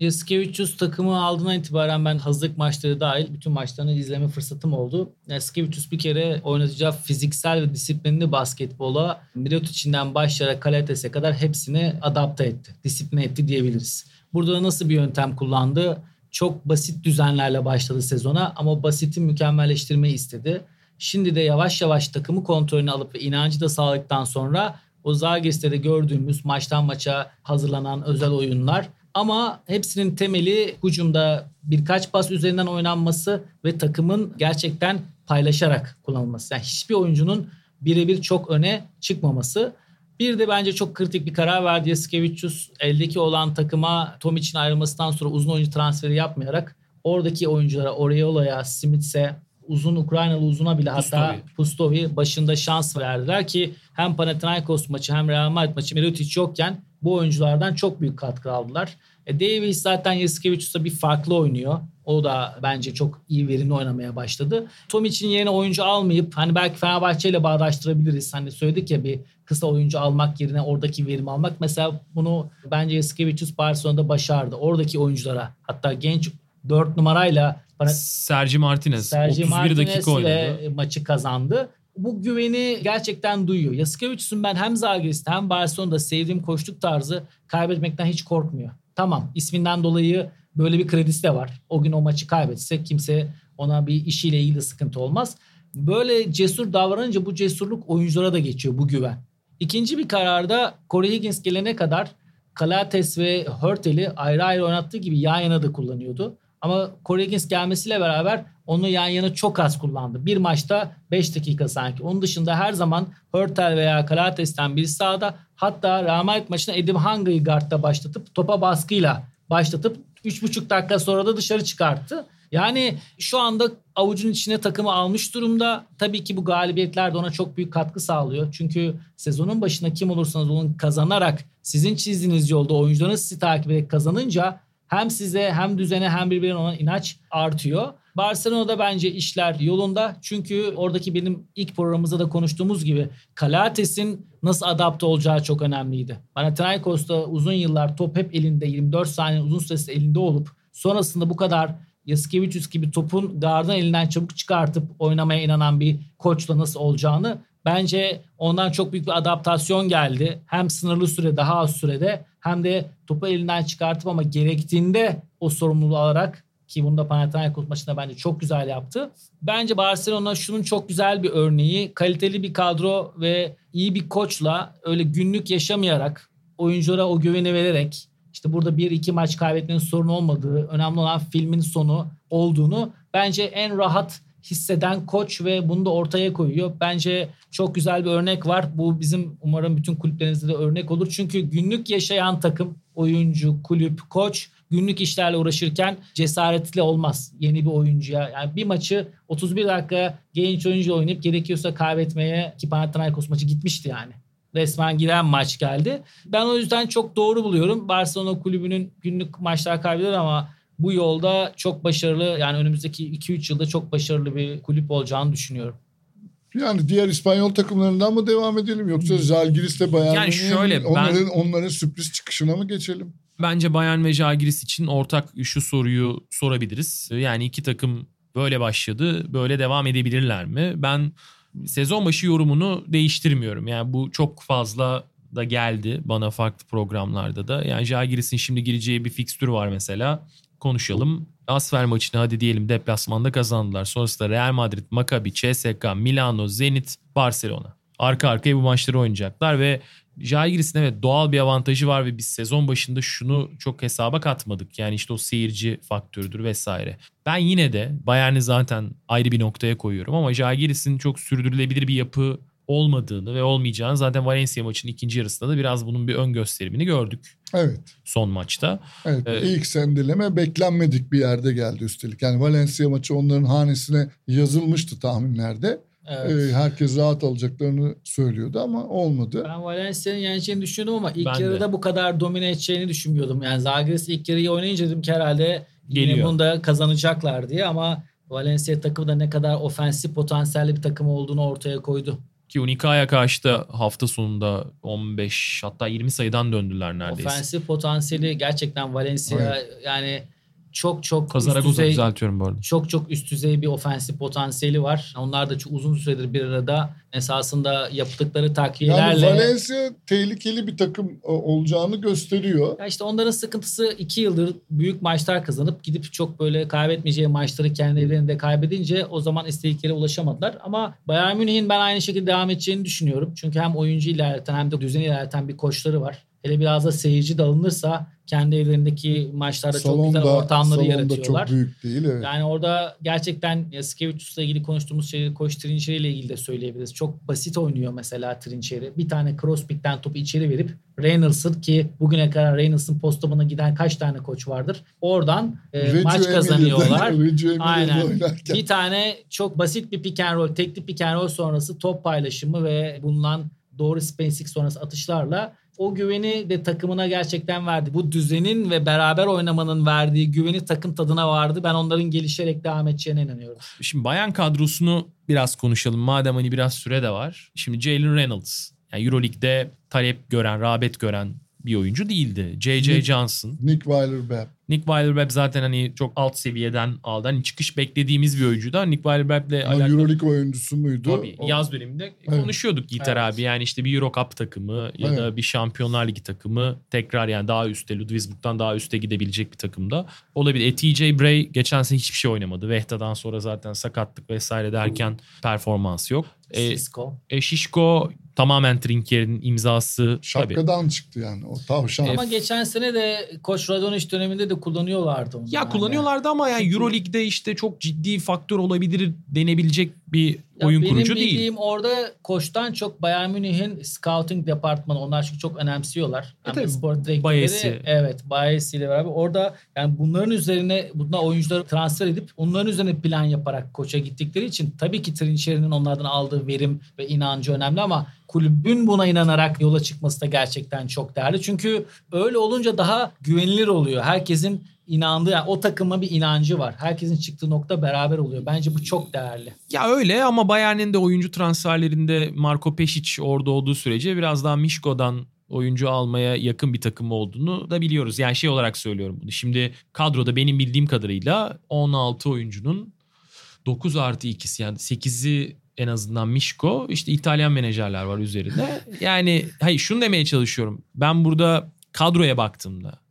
Yaskevicius takımı aldığından itibaren ben hazırlık maçları dahil bütün maçlarını izleme fırsatım oldu. Yaskevicius bir kere oynatacağı fiziksel ve disiplinli basketbola Mirotic'inden başlayarak Kalates'e kadar hepsini adapte etti. Disipline etti diyebiliriz. Burada nasıl bir yöntem kullandı? Çok basit düzenlerle başladı sezona ama basiti mükemmelleştirmeyi istedi. Şimdi de yavaş yavaş takımı kontrolünü alıp ve inancı da sağladıktan sonra o Zagiris'te de gördüğümüz maçtan maça hazırlanan özel oyunlar ama hepsinin temeli hücumda birkaç pas üzerinden oynanması ve takımın gerçekten paylaşarak kullanılması. Yani hiçbir oyuncunun birebir çok öne çıkmaması. Bir de bence çok kritik bir karar verdi Yaskevicius. Eldeki olan takıma Tom için ayrılmasından sonra uzun oyuncu transferi yapmayarak oradaki oyunculara Oriola'ya, Smith'e, uzun Ukraynalı uzuna bile hatta Pustovi başında şans verdiler ki hem Panathinaikos maçı hem Real Madrid maçı Mirotic yokken bu oyunculardan çok büyük katkı aldılar. E Davis zaten Yasikevicius'ta bir farklı oynuyor. O da bence çok iyi verimli oynamaya başladı. Tom için yerine oyuncu almayıp hani belki Fenerbahçe ile bağdaştırabiliriz. Hani söyledik ya bir kısa oyuncu almak yerine oradaki verimi almak. Mesela bunu bence Yasikevicius Barcelona'da başardı. Oradaki oyunculara hatta genç 4 numarayla bana, Sergi Martinez Sergi 31 Martinez dakika oynadı. maçı kazandı. Bu güveni gerçekten duyuyor. Yasikevicius'un ben hem Zalgiris'te hem Barcelona'da sevdiğim koştuk tarzı kaybetmekten hiç korkmuyor. Tamam isminden dolayı böyle bir kredisi de var. O gün o maçı kaybetse kimse ona bir işiyle ilgili sıkıntı olmaz. Böyle cesur davranınca bu cesurluk oyunculara da geçiyor bu güven. İkinci bir kararda Corey Higgins gelene kadar Kalates ve Hurtel'i ayrı ayrı oynattığı gibi yan yana da kullanıyordu. Ama Corey Higgins gelmesiyle beraber onu yan yana çok az kullandı. Bir maçta 5 dakika sanki. Onun dışında her zaman Hurtel veya Kalates'ten biri sağda. Hatta Real Madrid maçında Edim Hanga'yı guardta başlatıp topa baskıyla başlatıp 3,5 dakika sonra da dışarı çıkarttı. Yani şu anda avucun içine takımı almış durumda. Tabii ki bu galibiyetler de ona çok büyük katkı sağlıyor. Çünkü sezonun başında kim olursanız olun kazanarak sizin çizdiğiniz yolda oyuncularınız sizi takip ederek kazanınca hem size hem düzene hem birbirine olan inanç artıyor. Barcelona'da bence işler yolunda. Çünkü oradaki benim ilk programımızda da konuştuğumuz gibi Kalates'in nasıl adapte olacağı çok önemliydi. Panathinaikos'ta uzun yıllar top hep elinde 24 saniye uzun süresi elinde olup sonrasında bu kadar Yaskevicius gibi topun gardın elinden çabuk çıkartıp oynamaya inanan bir koçla nasıl olacağını bence ondan çok büyük bir adaptasyon geldi. Hem sınırlı süre daha az sürede hem de topu elinden çıkartıp ama gerektiğinde o sorumluluğu alarak ki bunu da Panathinaikos maçında bence çok güzel yaptı. Bence Barcelona şunun çok güzel bir örneği. Kaliteli bir kadro ve iyi bir koçla öyle günlük yaşamayarak oyunculara o güveni vererek işte burada bir iki maç kaybetmenin sorun olmadığı, önemli olan filmin sonu olduğunu bence en rahat hisseden koç ve bunu da ortaya koyuyor. Bence çok güzel bir örnek var. Bu bizim umarım bütün kulüplerinizde de örnek olur. Çünkü günlük yaşayan takım, oyuncu, kulüp, koç günlük işlerle uğraşırken cesaretli olmaz yeni bir oyuncuya. Yani bir maçı 31 dakika genç oyuncu oynayıp gerekiyorsa kaybetmeye ki Panathinaikos maçı gitmişti yani. Resmen giren maç geldi. Ben o yüzden çok doğru buluyorum. Barcelona kulübünün günlük maçlar kaybeder ama bu yolda çok başarılı yani önümüzdeki 2-3 yılda çok başarılı bir kulüp olacağını düşünüyorum. Yani diğer İspanyol takımlarından mı devam edelim yoksa Zalgiris'te Bayern yani şöyle, onların, ben, onların sürpriz çıkışına mı geçelim? Bence Bayern ve Zalgiris için ortak şu soruyu sorabiliriz. Yani iki takım böyle başladı, böyle devam edebilirler mi? Ben sezon başı yorumunu değiştirmiyorum. Yani bu çok fazla da geldi bana farklı programlarda da. Yani Jagiris'in şimdi gireceği bir fikstür var mesela konuşalım. Asfer maçını hadi diyelim deplasmanda kazandılar. Sonrasında Real Madrid, Maccabi, CSK, Milano, Zenit, Barcelona. Arka arkaya bu maçları oynayacaklar ve Jagiris'in evet doğal bir avantajı var ve biz sezon başında şunu çok hesaba katmadık. Yani işte o seyirci faktörüdür vesaire. Ben yine de Bayern'i zaten ayrı bir noktaya koyuyorum ama Jagiris'in çok sürdürülebilir bir yapı olmadığını ve olmayacağını zaten Valencia maçının ikinci yarısında da biraz bunun bir ön gösterimini gördük. Evet. Son maçta. Evet. Ee, ilk sendeleme beklenmedik bir yerde geldi üstelik. Yani Valencia maçı onların hanesine yazılmıştı tahminlerde. Evet. Ee, herkes rahat alacaklarını söylüyordu ama olmadı. Ben Valencia'nın yeneceğini düşünüyordum ama ilk ben yarıda de. bu kadar domine edeceğini düşünmüyordum. Yani Zagres ilk yarıyı oynayınca dedim ki herhalde Geliyor. yine bunu da kazanacaklar diye ama Valencia takımı da ne kadar ofensif potansiyelli bir takım olduğunu ortaya koydu. Ki Unika'ya karşı da hafta sonunda 15 hatta 20 sayıdan döndüler neredeyse. Ofensif potansiyeli gerçekten Valencia yani çok çok üst Kazaragoza düzey düzeltiyorum bu arada. çok çok üst düzey bir ofensif potansiyeli var. Onlar da çok uzun süredir bir arada esasında yaptıkları Yani takviyelerle Valencia tehlikeli bir takım e, olacağını gösteriyor. Ya işte onların sıkıntısı iki yıldır büyük maçlar kazanıp gidip çok böyle kaybetmeyeceği maçları kendi evlerinde kaybedince o zaman istedikleri ulaşamadılar. Ama Bayern Münih'in ben aynı şekilde devam edeceğini düşünüyorum. Çünkü hem oyuncu ilerleten hem de düzeni ilerleten bir koçları var. Hele biraz da seyirci de alınırsa kendi evlerindeki maçlarda çok güzel ortamları salonda yaratıyorlar. çok büyük değil. Evet. Yani orada gerçekten Yaskevicius'la ilgili konuştuğumuz şeyleri Koç Trinçeri ile ilgili de söyleyebiliriz. Çok basit oynuyor mesela Trinçeri. Bir tane crosspick'ten topu içeri verip Reynolds'ın ki bugüne kadar Reynolds'ın postamına giden kaç tane koç vardır. Oradan e, maç kazanıyorlar. [laughs] Aynen. Bir tane çok basit bir pick and roll, tekli pick and roll sonrası top paylaşımı ve bulunan doğru spacing sonrası atışlarla o güveni de takımına gerçekten verdi. Bu düzenin ve beraber oynamanın verdiği güveni takım tadına vardı. Ben onların gelişerek devam edeceğine inanıyorum. Şimdi Bayern kadrosunu biraz konuşalım. Madem hani biraz süre de var. Şimdi Jalen Reynolds. Yani Euroleague'de talep gören, rağbet gören bir oyuncu değildi. J.J. Johnson. Nick Weiler-Beck. Nick Weiler-Beck zaten hani çok alt seviyeden aldı. Hani çıkış beklediğimiz bir oyuncuydu. Nick Weiler-Beck'le Ama alakalı Euroleague oyuncusu muydu? Tabii O- yaz döneminde Evet. konuşuyorduk Yiğiter Evet. abi. Yani işte bir Euro Cup takımı ya Evet. da bir Şampiyonlar Ligi takımı tekrar yani daha üstte Ludwigsburg'dan daha üste gidebilecek bir takımda olabilir. E, TJ Bray geçen sene hiçbir şey oynamadı. Vehta'dan sonra zaten sakatlık vesaire derken performans yok. E, e, Şişko tamamen Trinkier'in imzası tabii. Şapkadan çıktı yani o tavşan. Ama geçen sene de Koç Radonic döneminde de kullanıyorlardı onu. Ya Yani. kullanıyorlardı ama yani Çünkü- Euro Lig'de işte çok ciddi faktör olabilir denebilecek bir Ya oyun benim kurucu değil. bildiğim orada koçtan çok Bayern Münih'in scouting departmanı onlar çünkü çok önemsiyorlar. E tabii, spor direktörleri. Evet Bayesi ile beraber orada yani bunların üzerine bunlar oyuncuları transfer edip onların üzerine plan yaparak koça gittikleri için tabii ki Trinçeri'nin onlardan aldığı verim ve inancı önemli ama kulübün buna inanarak yola çıkması da gerçekten çok değerli. Çünkü öyle olunca daha güvenilir oluyor. Herkesin inandığı yani o takıma bir inancı var. Herkesin çıktığı nokta beraber oluyor. Bence bu çok değerli. Ya öyle ama Bayern'in de oyuncu transferlerinde Marco Pešić orada olduğu sürece biraz daha Mişko'dan oyuncu almaya yakın bir takım olduğunu da biliyoruz. Yani şey olarak söylüyorum bunu. Şimdi kadroda benim bildiğim kadarıyla 16 oyuncunun 9 artı ikisi yani 8'i en azından Mişko. işte İtalyan menajerler var üzerinde. Yani hayır şunu demeye çalışıyorum. Ben burada kadroya baktığımda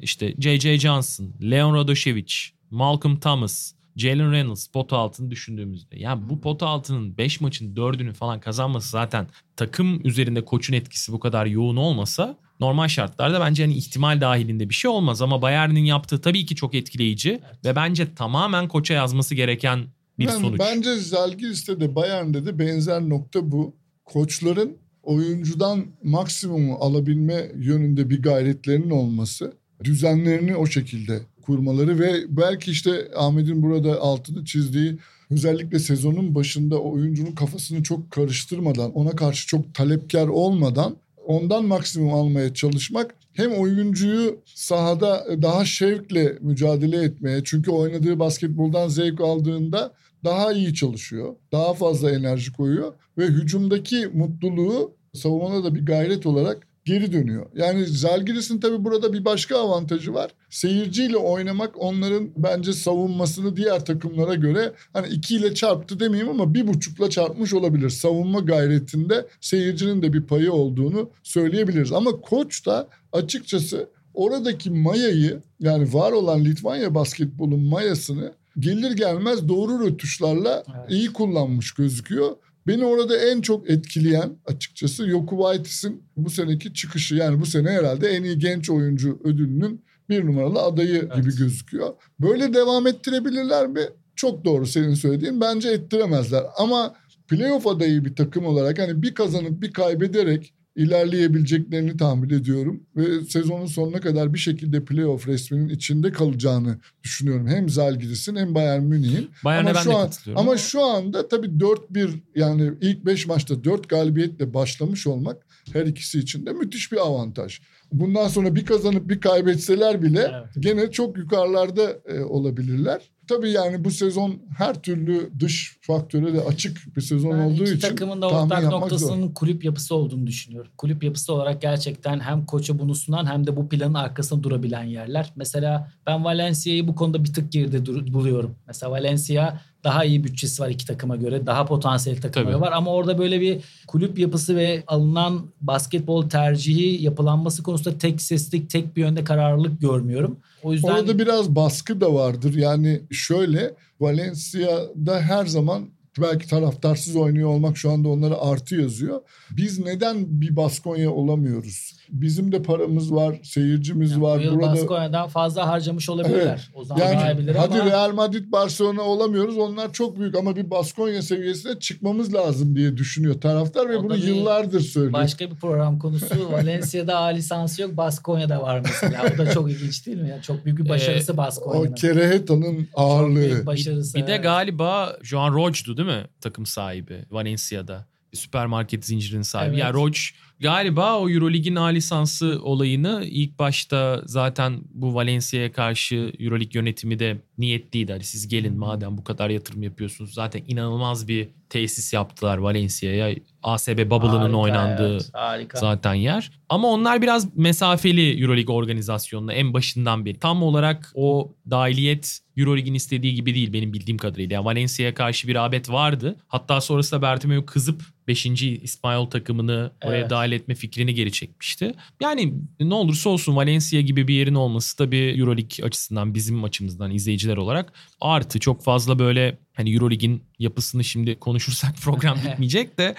işte J.J. Johnson, Leon Radošević, Malcolm Thomas, Jalen Reynolds pot altını düşündüğümüzde yani bu pot altının 5 maçın 4'ünü falan kazanması zaten takım üzerinde koçun etkisi bu kadar yoğun olmasa normal şartlarda bence hani ihtimal dahilinde bir şey olmaz ama Bayern'in yaptığı tabii ki çok etkileyici ve bence tamamen koça yazması gereken bir Ben- sonuç. Bence Zalgiris'te de Bayern'de de benzer nokta bu. Koçların oyuncudan maksimumu alabilme yönünde bir gayretlerinin olması, düzenlerini o şekilde kurmaları ve belki işte Ahmet'in burada altını çizdiği özellikle sezonun başında oyuncunun kafasını çok karıştırmadan, ona karşı çok talepkar olmadan ondan maksimum almaya çalışmak hem oyuncuyu sahada daha şevkle mücadele etmeye çünkü oynadığı basketboldan zevk aldığında daha iyi çalışıyor. Daha fazla enerji koyuyor ve hücumdaki mutluluğu savunmada da bir gayret olarak geri dönüyor. Yani Zalgiris'in tabii burada bir başka avantajı var. Seyirciyle oynamak onların bence savunmasını diğer takımlara göre hani ikiyle çarptı demeyeyim ama bir buçukla çarpmış olabilir. Savunma gayretinde seyircinin de bir payı olduğunu söyleyebiliriz. Ama koç da açıkçası oradaki mayayı yani var olan Litvanya basketbolun mayasını gelir gelmez doğru rötuşlarla Evet. iyi kullanmış gözüküyor. Beni orada en çok etkileyen açıkçası Jokubaitis'in bu seneki çıkışı. Yani bu sene herhalde en iyi genç oyuncu ödülünün bir numaralı adayı Evet. gibi gözüküyor. Böyle devam ettirebilirler mi? Çok doğru senin söylediğin. Bence ettiremezler. Ama playoff adayı bir takım olarak hani bir kazanıp bir kaybederek ilerleyebileceklerini tahmin ediyorum. Ve sezonun sonuna kadar bir şekilde playoff resminin içinde kalacağını düşünüyorum. Hem Zalgiris'in hem Bayern Münih'in. Bayern'e ama ben şu de an-. Ama şu anda tabii 4-1 yani ilk 5 maçta 4 galibiyetle başlamış olmak her ikisi için de müthiş bir avantaj. Bundan sonra bir kazanıp bir kaybetseler bile Evet. gene çok yukarılarda e, olabilirler. Tabii yani bu sezon her türlü dış faktöre de açık bir sezon Ben olduğu iki için takımın da ortak yapmak zor. noktasının kulüp yapısı olduğunu düşünüyorum. Kulüp yapısı olarak gerçekten hem koça bunu sunan hem de bu planın arkasında durabilen yerler. Mesela ben Valencia'yı bu konuda bir tık geride dur- buluyorum. Mesela Valencia daha iyi bütçesi var iki takıma göre. Daha potansiyel takımları Tabii. var ama orada böyle bir kulüp yapısı ve alınan basketbol tercihi yapılanması konusunda tek seslik, tek bir yönde kararlılık görmüyorum. O yüzden Orada biraz baskı da vardır. Yani şöyle Valencia'da her zaman belki taraftarsız oynuyor olmak şu anda onlara artı yazıyor. Biz neden bir Baskonya olamıyoruz? Bizim de paramız var, seyircimiz yani var. bu yıl Burada Baskonya'dan fazla harcamış olabilirler. O zaman yani hadi ama Real Madrid Barcelona olamıyoruz. Onlar çok büyük ama bir Baskonya seviyesine çıkmamız lazım diye düşünüyor taraftar ve O bunu bir yıllardır söylüyor. başka bir program konusu. [laughs] Valencia'da A lisansı yok, Baskonya'da var mesela. O da çok ilginç değil mi? Yani çok büyük bir başarısı O Baskonya'nın. Kereheta'nın Çok ağırlığı. büyük başarısı. Bir de evet. galiba Joan Roch'du değil mi takım sahibi Valencia'da? Bir süpermarket zincirinin sahibi. Evet. Yani Roch galiba o Eurolig'in A lisansı olayını ilk başta zaten bu Valencia'ya karşı Eurolig yönetimi de niyetliydi. Hani siz gelin madem bu kadar yatırım yapıyorsunuz. Zaten inanılmaz bir tesis yaptılar Valencia'ya. ASB Bubble'ının oynandığı evet, harika. zaten yer. Ama onlar biraz mesafeli Euroleague organizasyonuna en başından beri. Tam olarak o dahiliyet Euroleague'in istediği gibi değil benim bildiğim kadarıyla. Yani Valencia'ya karşı bir rağbet vardı. Hatta sonrasında Bertomeu kızıp 5. İspanyol takımını oraya Evet. dahil etme fikrini geri çekmişti. Yani ne olursa olsun Valencia gibi bir yerin olması tabii Euroleague açısından bizim açımızdan izleyiciler olarak artı çok fazla böyle hani Euroleague'in yapısını şimdi konuşursak [laughs] program bitmeyecek de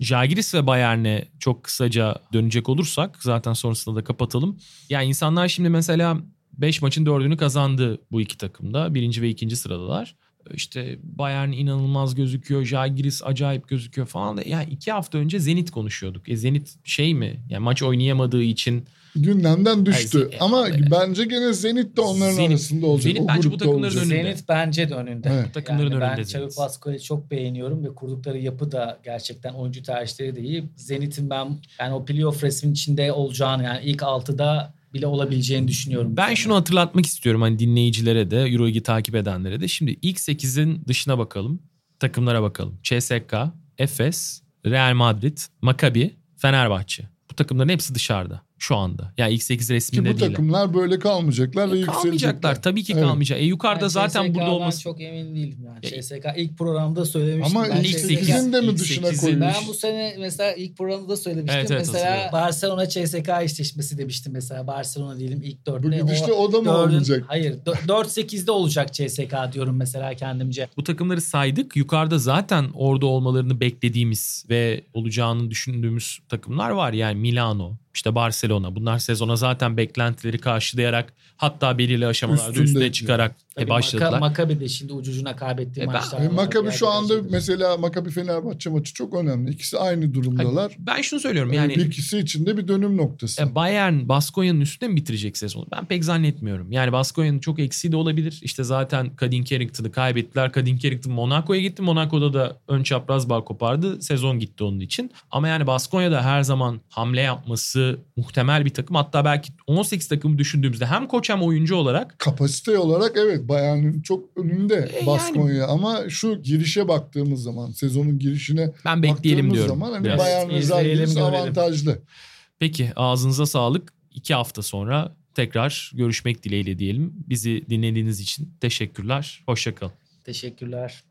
Žalgiris ve Bayern'e çok kısaca dönecek olursak zaten sonrasında da kapatalım. Yani insanlar şimdi mesela 5 maçın 4'ünü kazandı bu iki takımda. Birinci ve ikinci sıradalar. İşte Bayern inanılmaz gözüküyor. Žalgiris acayip gözüküyor falan da. Ya iki hafta önce Zenit konuşuyorduk. E Zenit şey mi? Yani maç oynayamadığı için gündemden düştü. Ay, Ama e, bence gene Zenit de onların Zenit- arasında olacak. Zenit o bence bu takımların olacak. önünde. Zenit bence de önünde. Evet. Bu takımların yani ben önünde Çavik Zenit. Basko'yu çok beğeniyorum ve kurdukları yapı da gerçekten oyuncu tercihleri de iyi. Zenit'in ben yani o playoff resmin içinde olacağını yani ilk 6'da bile olabileceğini düşünüyorum. Ben şunu hatırlatmak istiyorum hani dinleyicilere de Euroleague'i takip edenlere de. Şimdi ilk 8'in dışına bakalım. Takımlara bakalım. CSK, Efes, Real Madrid, Maccabi, Fenerbahçe. Bu takımların hepsi dışarıda şu anda. Yani ilk 8 Ki resminde bu değil. takımlar böyle kalmayacaklar ve E, yükselecekler. kalmayacaklar. Tabii ki Evet. kalmayacak. E yukarıda Yani zaten CSK'dan burada olması. çok emin değilim yani. E, CSK ilk programda söylemiştim. Ama ben ilk CSK 8'in de mi ilk dışına koymuş? Ben bu sene mesela ilk programda söylemiştim. Evet, evet, mesela. Barcelona CSK eşleşmesi demiştim mesela. Barcelona diyelim ilk Bu dörtte. gidişte o da mı dördün- olmayacak? Hayır. 4-8'de [laughs] olacak CSK diyorum mesela kendimce. Bu takımları saydık. Yukarıda zaten orada olmalarını beklediğimiz ve olacağını düşündüğümüz takımlar var. Yani Milano, işte Barcelona. Bunlar sezona zaten beklentileri karşılayarak hatta belirli aşamalarda üstüne Üstündeydi. çıkarak e, başladılar. Maka- Maccabi de şimdi ucucuna kaybettiği E ben- maçlar. E, var. Maccabi şu anda Gerçekten. mesela Maccabi Fenerbahçe maçı çok önemli. İkisi aynı durumdalar. ben şunu söylüyorum Yani yani ikisi için de bir dönüm noktası. e, Bayern Baskonya'nın üstüne mi bitirecek sezonu? Ben pek zannetmiyorum. Yani Baskonya'nın çok eksiği de olabilir. İşte zaten Kadin Carrington'ı kaybettiler. Kadin Carrington Monaco'ya gitti. Monaco'da da ön çapraz bağ kopardı. Sezon gitti onun için. Ama yani Baskonya'da her zaman hamle yapması muhtemel bir takım. Hatta belki 18 takımı düşündüğümüzde hem koç hem oyuncu olarak Kapasite olarak evet Bayern'in çok önünde E, Baskonya ama şu girişe baktığımız zaman sezonun girişine ben bekleyelim baktığımız diyorum. zaman hani biraz. Bayern avantajlı. Peki ağzınıza sağlık. İki hafta sonra tekrar görüşmek dileğiyle diyelim. Bizi dinlediğiniz için teşekkürler. Hoşçakalın. Teşekkürler.